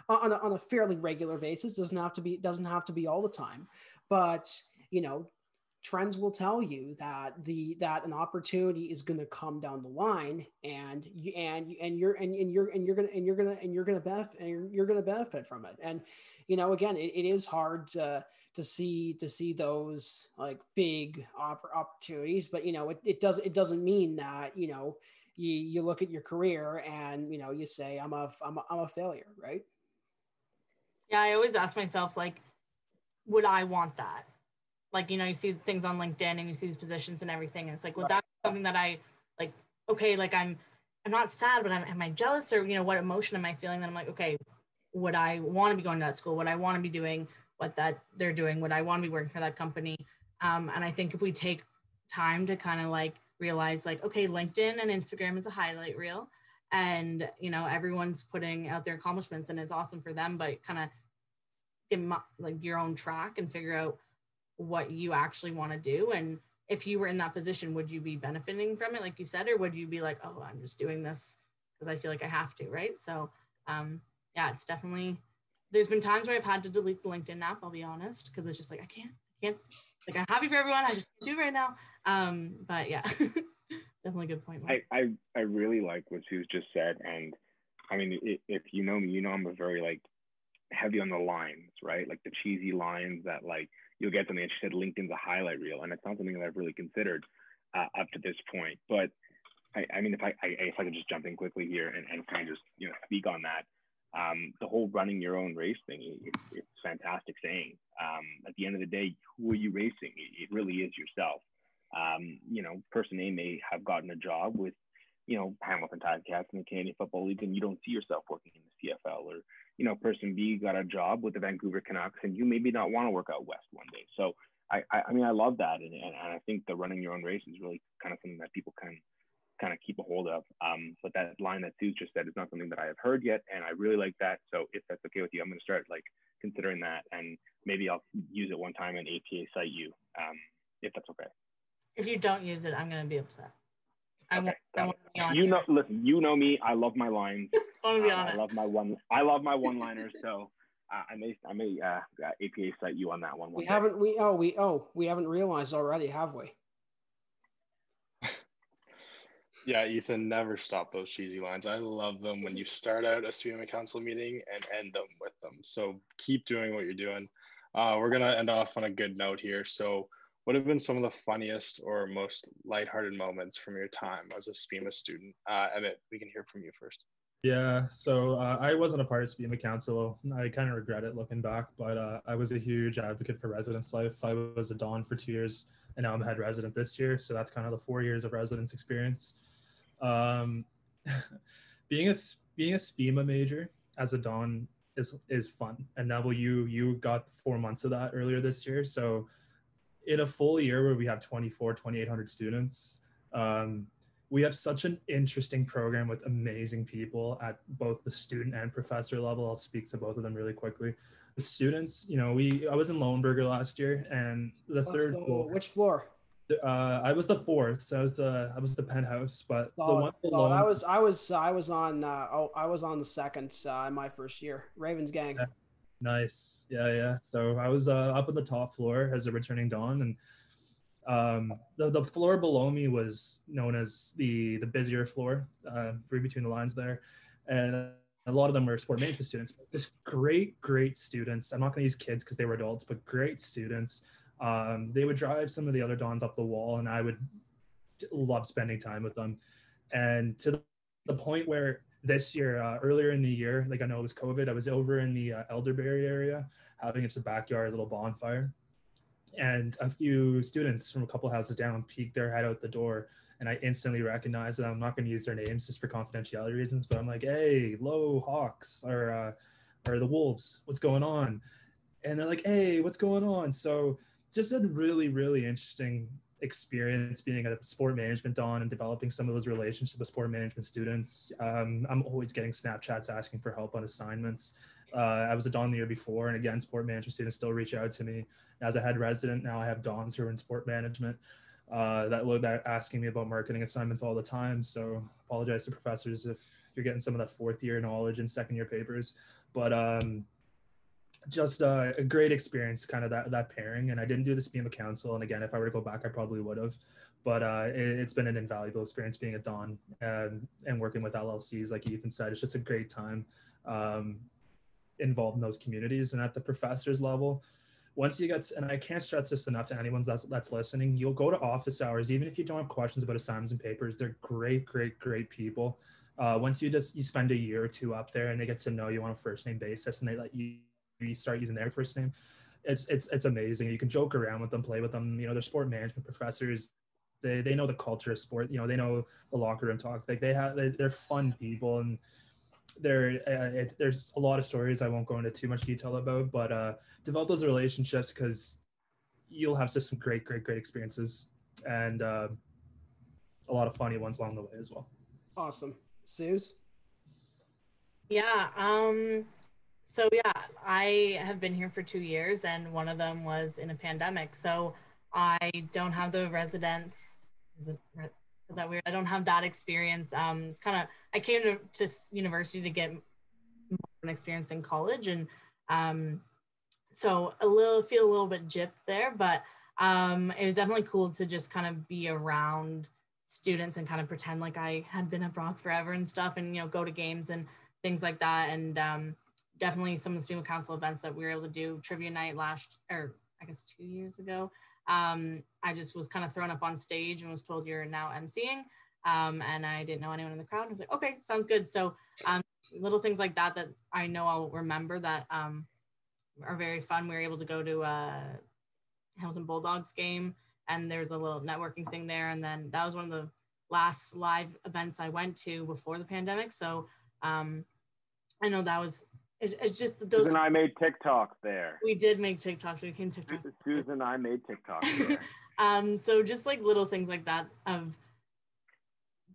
[SPEAKER 1] on a, on a fairly regular basis doesn't have to be doesn't have to be all the time. But you know trends will tell you that the that an opportunity is going to come down the line and you and and you're and, and you're and you're gonna and you're gonna and you're gonna benefit and you're, you're gonna benefit from it. And you know again it, it is hard to to see to see those like big op- opportunities but you know it, it does it doesn't mean that you know you, you look at your career and you know you say i'm a i'm a, I'm a failure right
[SPEAKER 4] yeah i always ask myself like would i want that? Like you know you see things on linkedin and you see these positions and everything and it's like well that's something that i like okay like i'm i'm not sad but I'm, am i jealous or you know what emotion am i feeling then i'm like okay would i want to be going to that school? Would i want to be doing what that they're doing? Would i want to be working for that company? Um, and i think if we take time to kind of like realize like okay linkedin and instagram is a highlight reel and you know everyone's putting out their accomplishments and it's awesome for them but kind of get like your own track and figure out what you actually want to do. And if you were in that position would you be benefiting from it like you said or would you be like oh i'm just doing this because i feel like i have to right? So um yeah it's definitely there's been times where i've had to delete the linkedin app i'll be honest because it's just like i can't i can't like i'm happy for everyone i just do right now. Um but yeah definitely a good point
[SPEAKER 3] I, I i really like what Sue's just said and i mean if you know me you know i'm a very like heavy on the lines right like the cheesy lines that like you'll get something. And she said LinkedIn's a highlight reel, and it's not something that I've really considered uh, up to this point. But I, I mean, if I, I, if I could just jump in quickly here and, and kind of just you know speak on that, um, the whole running your own race thing, it, it's fantastic saying. Um, at the end of the day, who are you racing? It, it really is yourself. Um, you know, person A may have gotten a job with, you know, Hamilton Ticats in the Canadian Football League, and you don't see yourself working in the CFL, or you know, person B got a job with the Vancouver Canucks and you maybe not want to work out west one day. So I, I, I mean, I love that. And, and, I think the running your own race is really kind of something that people can kind of keep a hold of. Um, but that line that Sue just said is not something that I have heard yet. And I really like that. So if that's okay with you, I'm going to start like considering that and maybe I'll use it one time and APA cite you um, if that's okay.
[SPEAKER 4] If you don't use it, I'm going to be upset.
[SPEAKER 3] I okay. want, I you know, listen, you know me. I love my lines.
[SPEAKER 4] I,
[SPEAKER 3] uh, I love my one. I love my one-liners. So uh, I may, I may uh, APA cite you on that one.
[SPEAKER 1] one we day. haven't. We oh, we oh, we haven't realized already, have we?
[SPEAKER 2] yeah, Ethan, never stop those cheesy lines. I love them when you start out a student council meeting and end them with them. So keep doing what you're doing. Uh, we're gonna end off on a good note here. So what have been some of the funniest or most lighthearted moments from your time as a SPEMA student? Uh, Emmett, we can hear from you first.
[SPEAKER 5] Yeah, so uh, I wasn't a part of SPEMA Council. I kind of regret it looking back, but uh, I was a huge advocate for residence life. I was a Don for two years, and now I'm head resident this year. So that's kind of the four years of residence experience. Um, being a being a SPEMA major as a Don is is fun. And Neville, you you got four months of that earlier this year, so in a full year where we have 24 2800 students um, we have such an interesting program with amazing people at both the student and professor level i'll speak to both of them really quickly the students you know we i was in Lowenberger last year and the Let's third
[SPEAKER 1] go. floor, which floor
[SPEAKER 5] uh, I was the fourth, so I was the I was the penthouse, but
[SPEAKER 1] the one below, I was I was I was on uh, oh, I was on the second uh, in my first year, Ravens gang.
[SPEAKER 5] Yeah. Nice. Yeah, yeah. So I was uh, up on the top floor as a returning Don, and um, the, the floor below me was known as the the busier floor, uh, read between the lines there, and a lot of them were sport management students. But just great, great students. I'm not going to use kids because they were adults, but great students. Um, they would drive some of the other Dons up the wall, and I would love spending time with them. And to the, the point where this year, uh, earlier in the year, like I know it was COVID, I was over in the uh, Elderberry area having it's a backyard little bonfire. and a few students from a couple houses down peeked their head out the door and i instantly recognized that i'm not going to use their names just for confidentiality reasons but i'm like hey low hawks or uh, or the wolves. What's going on? And they're like hey what's going on? So just a really really interesting experience being a sport management don and developing some of those relationships with sport management students um, i'm always getting snapchats asking for help on assignments. Uh, i was a don the year before and again sport management students still reach out to me. As a head resident now i have dons who are in sport management uh, that look that asking me about marketing assignments all the time. So apologize to professors if you're getting some of that fourth year knowledge in second year papers. But um, just uh, a great experience, kind of that that pairing. And I didn't do the SPEMA Council, and again, if I were to go back, I probably would have. But uh, it, has been an invaluable experience being a Don and, and working with LLCs, like Ethan said. It's just a great time um, involved in those communities and at the professors level. Once you get, and I can't stress this enough to anyone that's that's listening, you'll go to office hours, even if you don't have questions about assignments and papers. They're great, great, great people. Uh, once you just you spend a year or two up there, and they get to know you on a first name basis, and they let you you start using their first name, it's it's it's amazing. You can joke around with them, play with them. You know, they're sport management professors. They they know the culture of sport. You know, they know the locker room talk. Like they have they, they're fun people and there uh, it, there's a lot of stories I won't go into too much detail about, but uh, develop those relationships because you'll have just some great, great, great experiences and uh, a lot of funny ones along the way as well.
[SPEAKER 1] Awesome, Suze.
[SPEAKER 4] Yeah, um, so yeah, I have been here for two years, and one of them was in a pandemic. So I don't have the residence. Is that weird? I don't have that experience. Um, it's kind of I came to, to university to get an experience in college, and um, so a little feel a little bit gypped there, but um, it was definitely cool to just kind of be around students and kind of pretend like I had been at Brock forever and stuff, and you know go to games and things like that, and um, definitely some of the student council events that we were able to do trivia night last or I guess two years ago. Um, I just was kind of thrown up on stage and was told you're now emceeing. Um, and I didn't know anyone in the crowd. I was like, okay, sounds good. So um, little things like that that I know I'll remember that um, are very fun. We were able to go to a Hamilton Bulldogs game and there's a little networking thing there. And then that was one of the last live events I went to before the pandemic. So um, I know that was it's, it's just those.
[SPEAKER 3] Susan and I made TikTok there.
[SPEAKER 4] We did make TikToks. We came TikTok.
[SPEAKER 3] Susan and I made TikTok
[SPEAKER 4] um, so just like little things like that of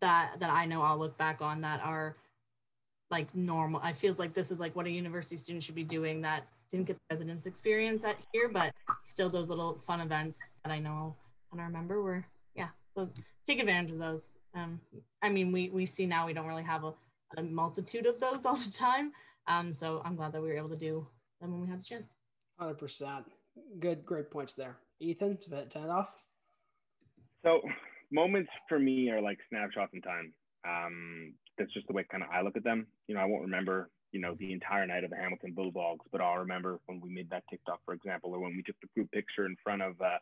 [SPEAKER 4] that that I know I'll look back on that are like normal. I feels like this is like what a university student should be doing that didn't get the residence experience at here, but still those little fun events that I know and I remember were yeah. So take advantage of those. Um, I mean, we we see now we don't really have a, a multitude of those all the time. Um, so I'm glad that we were able to do them when we had the chance.
[SPEAKER 1] 100%. Good, great points there. Ethan, to turn it off.
[SPEAKER 3] So moments for me are like snapshots in time. Um, that's just the way kind of I look at them. You know, I won't remember, you know, the entire night of the Hamilton Bulldogs, but I'll remember when we made that TikTok, for example, or when we took the group picture in front of uh,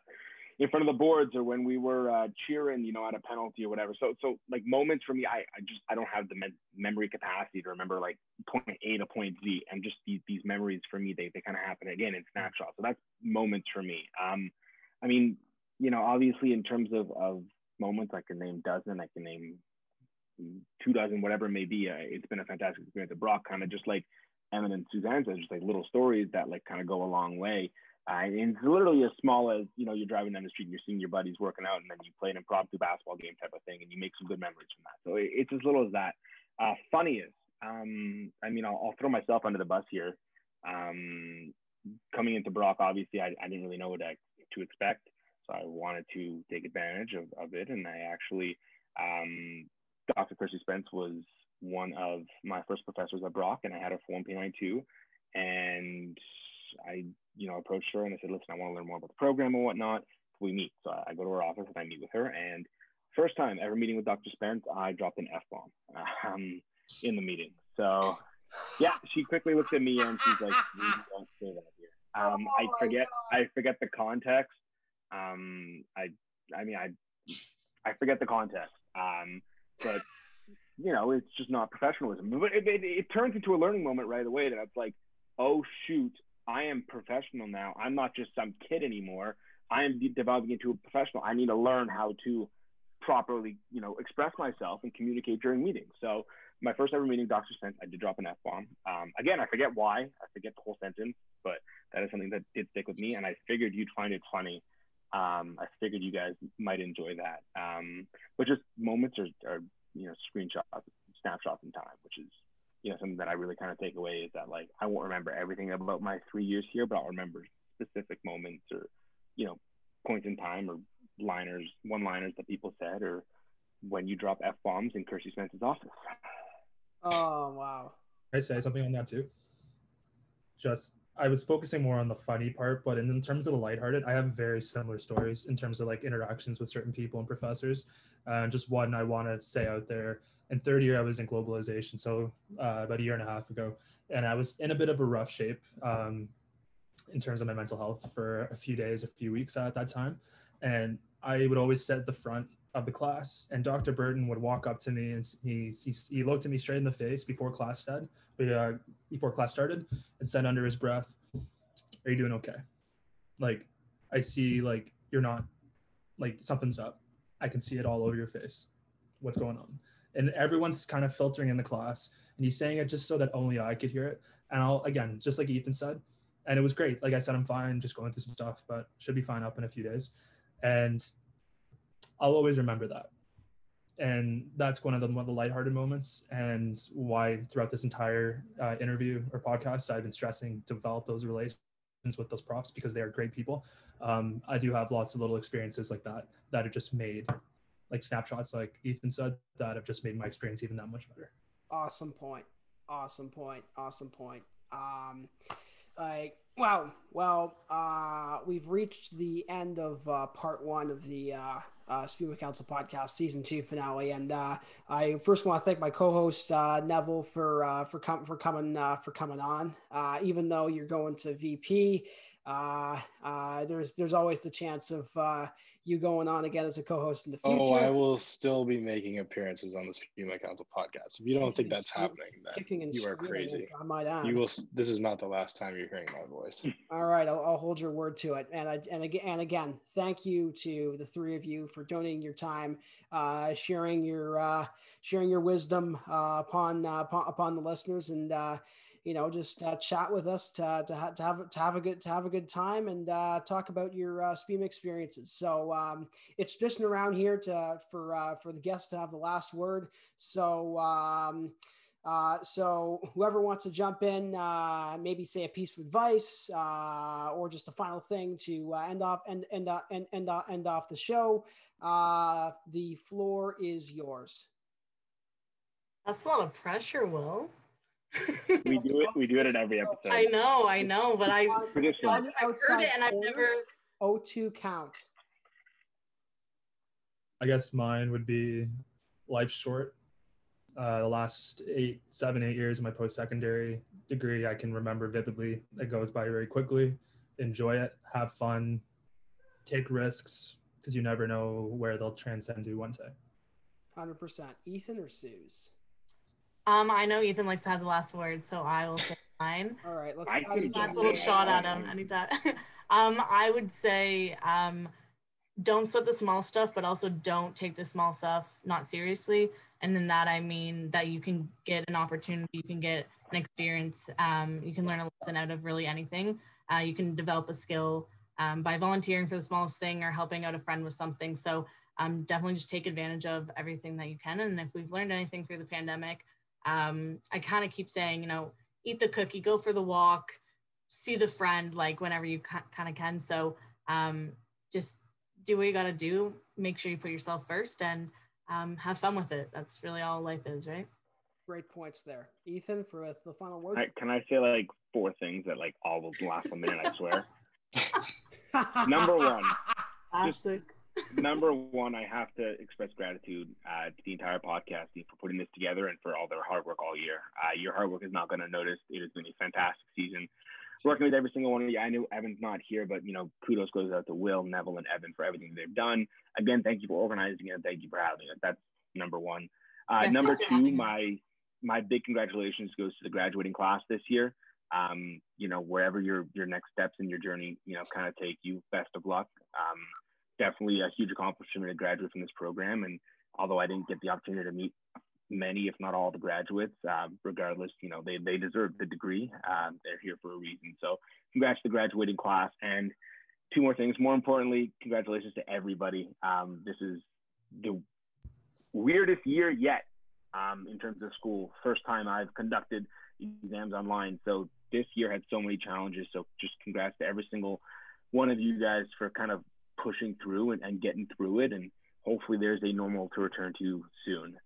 [SPEAKER 3] in front of the boards or when we were uh, cheering, you know, at a penalty or whatever. So, so like moments for me, I, I just, I don't have the me- memory capacity to remember like point A to point Z and just these, these memories for me, they, they kind of happen again in snapshots. So that's moments for me. Um, I mean, you know, obviously in terms of, of moments, I can name dozen, I can name two dozen, whatever it may be. Uh, it's been a fantastic experience at Brock, kind of just like Emmett and Suzanne just like little stories that like kind of go a long way. Uh, and it's literally as small as you know you're driving down the street and you're seeing your buddies working out, and then you play an impromptu basketball game type of thing, and you make some good memories from that. So it, it's as little as that. Uh, funniest, um, I mean, I'll, I'll, throw myself under the bus here. Um, coming into Brock, obviously, I, I didn't really know what I, to expect, so I wanted to take advantage of, of it, and I actually, um, Dr. Kirsty Spence was one of my first professors at Brock, and I had her for 1P92, and I you know, approached her and I said, listen, I want to learn more about the program and whatnot. We meet. So I go to her office and I meet with her. And first time ever meeting with Dr. Spence, I dropped an F bomb um, in the meeting. So yeah, she quickly looks at me and she's like, don't say that here. Um, oh I forget. I forget the context. Um, I, I mean, I, I forget the context. Um, but you know, it's just not professionalism. But it, it, it turns into a learning moment right away that it's like, oh shoot, I am professional now. I'm not just some kid anymore. I am developing into a professional. I need to learn how to properly, you know, express myself and communicate during meetings. So my first ever meeting, Dr. Spence, I did drop an F bomb. Um, again, I forget why. I forget the whole sentence, but that is something that did stick with me, and I figured you'd find it funny. Um, I figured you guys might enjoy that. Um, but just moments are, or you know screenshots, snapshots in time, which is you know something that I really kind of take away is that like I won't remember everything about my three years here, but I'll remember specific moments or you know points in time or liners, one liners that people said, or when you drop f bombs in Kirsty Spence's office.
[SPEAKER 1] Oh wow!
[SPEAKER 5] I say something on that too? Just I was focusing more on the funny part, but in, in terms of the lighthearted, I have very similar stories in terms of like interactions with certain people and professors. Uh, just one I want to say out there. In third year, I was in globalization, so uh, about a year and a half ago, and I was in a bit of a rough shape um, in terms of my mental health for a few days, a few weeks at that time, and I would always sit at the front of the class, and Dr. Burton would walk up to me and he, he, he looked at me straight in the face before class said, uh, before class started, and said under his breath, "Are you doing okay? Like, I see like you're not, like something's up. I can see it all over your face. What's going on?" And everyone's kind of filtering in the class, and he's saying it just so that only I could hear it. And I'll again, just like Ethan said, and it was great. Like I said, I'm fine, just going through some stuff, but should be fine up in a few days. And I'll always remember that. And that's one of the one of the lighthearted moments, and why throughout this entire uh, interview or podcast, I've been stressing develop those relations with those props because they are great people. Um, I do have lots of little experiences like that that have just made, like snapshots, like Ethan said, that have just made my experience even that much better.
[SPEAKER 1] Awesome point. Awesome point. Awesome point. Um, like wow. Well, uh, we've reached the end of uh, part one of the uh, uh, Spuma Council podcast season two finale. And uh, I first want to thank my co-host uh, Neville for uh, for com- for coming uh, for coming on. Uh, even though you're going to VP, uh, uh, there's there's always the chance of uh, you going on again as a co-host in the future.
[SPEAKER 2] Oh, I will still be making appearances on the Spuma Council podcast. If you don't think that's happening, then you are crazy.
[SPEAKER 1] I might add.
[SPEAKER 2] You will. This is not the last time you're hearing my voice.
[SPEAKER 1] All right, I'll, I'll hold your word to it. And I and again and again, thank you to the three of you for donating your time, uh, sharing your uh, sharing your wisdom uh, upon, uh, upon upon the listeners and. Uh, you know, just uh, chat with us to, to, ha- to, have to have a good to have a good time and uh, talk about your uh, SPEMA experiences. So um, it's just around here to for uh, for the guests to have the last word. So. Um, uh, so whoever wants to jump in, uh, maybe say a piece of advice uh, or just a final thing to uh, end off and end uh, end end, uh, end off the show. The floor is yours.
[SPEAKER 4] That's a lot of pressure, Will.
[SPEAKER 3] we do it. We do it at every episode.
[SPEAKER 4] I know, I know, but I,
[SPEAKER 3] Tradition.
[SPEAKER 4] I heard it and I've never.
[SPEAKER 1] O2 count.
[SPEAKER 5] I guess mine would be life short. Uh, the last eight, seven, eight years of my post-secondary degree, I can remember vividly. It goes by very quickly. Enjoy it, have fun, take risks, because you never know where they'll transcend to one day.
[SPEAKER 1] Hundred percent. Ethan or Suze?
[SPEAKER 4] Um, I know Ethan likes to have the last word, so I will say mine.
[SPEAKER 1] All right, let's.
[SPEAKER 3] I could
[SPEAKER 4] Last little shot at
[SPEAKER 3] mine.
[SPEAKER 4] him. Anytime. um, I would say um, don't sweat the small stuff, but also don't take the small stuff not seriously. And in that, I mean that you can get an opportunity, you can get an experience, um, you can learn a lesson out of really anything. Uh, you can develop a skill um, by volunteering for the smallest thing or helping out a friend with something. So um, definitely just take advantage of everything that you can. And if we've learned anything through the pandemic, um, I kind of keep saying, you know, eat the cookie, go for the walk, see the friend, like whenever you kind of can. So um, just do what you got to do. Make sure you put yourself first and um, have fun with it. That's really all life is, right?
[SPEAKER 1] Great points there, Ethan. For the final word.
[SPEAKER 3] I, can I say like four things that like all will last a minute? I swear. Number one.
[SPEAKER 4] Classic.
[SPEAKER 3] Number one, I have to express gratitude uh, to the entire podcast team for putting this together and for all their hard work all year. Uh, your hard work is not going to notice. It has been a fantastic season. Working with every single one of you. I know Evan's not here, but you know, kudos goes out to Will, Neville, and Evan for everything they've done. Again, thank you for organizing it. and Thank you for having us. That's number one. Uh,
[SPEAKER 4] Yes,
[SPEAKER 3] number
[SPEAKER 4] thanks for having
[SPEAKER 3] two, my my big congratulations goes to the graduating class this year. um, you know, wherever your your next steps in your journey, you know, kind of take you. Best of luck. Um, definitely a huge accomplishment to graduate from this program. And although I didn't get the opportunity to meet many, if not all, the graduates, uh, regardless, you know, they they deserve the degree. Um, they're here for a reason. So, congrats to the graduating class. And two more things. More importantly, congratulations to everybody. Um, this is the weirdest year yet um, in terms of school. First time I've conducted exams online. So this year had so many challenges. So just congrats to every single one of you guys for kind of pushing through and, and getting through it. And hopefully there's a normal to return to soon.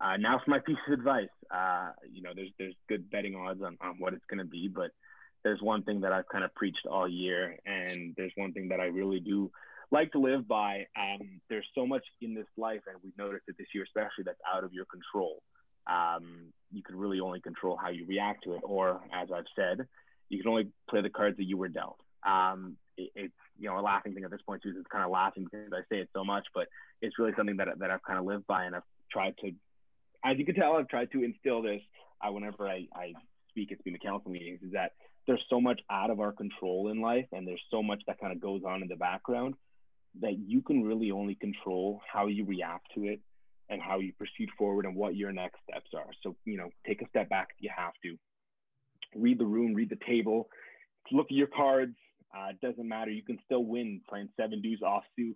[SPEAKER 3] Uh, now for my piece of advice. Uh, you know, there's there's good betting odds on, on what it's going to be, but there's one thing that I've kind of preached all year, and there's one thing that I really do like to live by. Um, there's so much in this life, and we've noticed it this year, especially that's out of your control. Um, you can really only control how you react to it, or as I've said, you can only play the cards that you were dealt. Um, it, it's you know a laughing thing at this point, Susan. It's kind of laughing because I say it so much, but it's really something that that I've kind of lived by, and I've tried to, as you can tell, I've tried to instill this uh, whenever I, I speak at the council meetings. Is that there's so much out of our control in life, and there's so much that kind of goes on in the background that you can really only control how you react to it and how you proceed forward and what your next steps are. So, you know, take a step back if you have to. Read the room, read the table, look at your cards. Uh, it doesn't matter. You can still win playing seven deuce offsuit.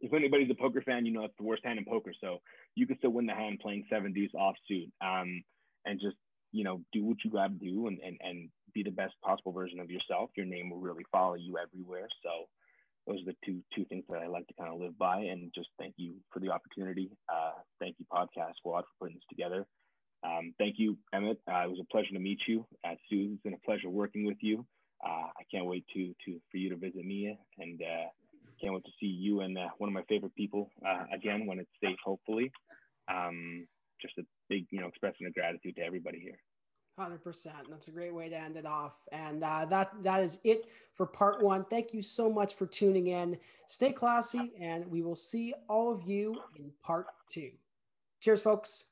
[SPEAKER 3] If anybody's a poker fan, you know that's the worst hand in poker. So you can still win the hand playing seven deuce offsuit. Um, and just, you know, do what you got to do and, and, and be the best possible version of yourself. Your name will really follow you everywhere. So, those are the two two things that I like to kind of live by. And just thank you for the opportunity. Uh, thank you, Podcast Squad, for putting this together. Um, thank you, Emmett. Uh, it was a pleasure to meet you. Uh, Susan, it's been a pleasure working with you. Uh, I can't wait to to for you to visit me, and uh, can't wait to see you and uh, one of my favorite people uh, again when it's safe, hopefully. Um, just a big, you know, expressing of gratitude to everybody here.
[SPEAKER 1] Hundred percent. That's a great way to end it off. And uh, that that is it for part one. Thank you so much for tuning in. Stay classy, and we will see all of you in part two. Cheers, folks.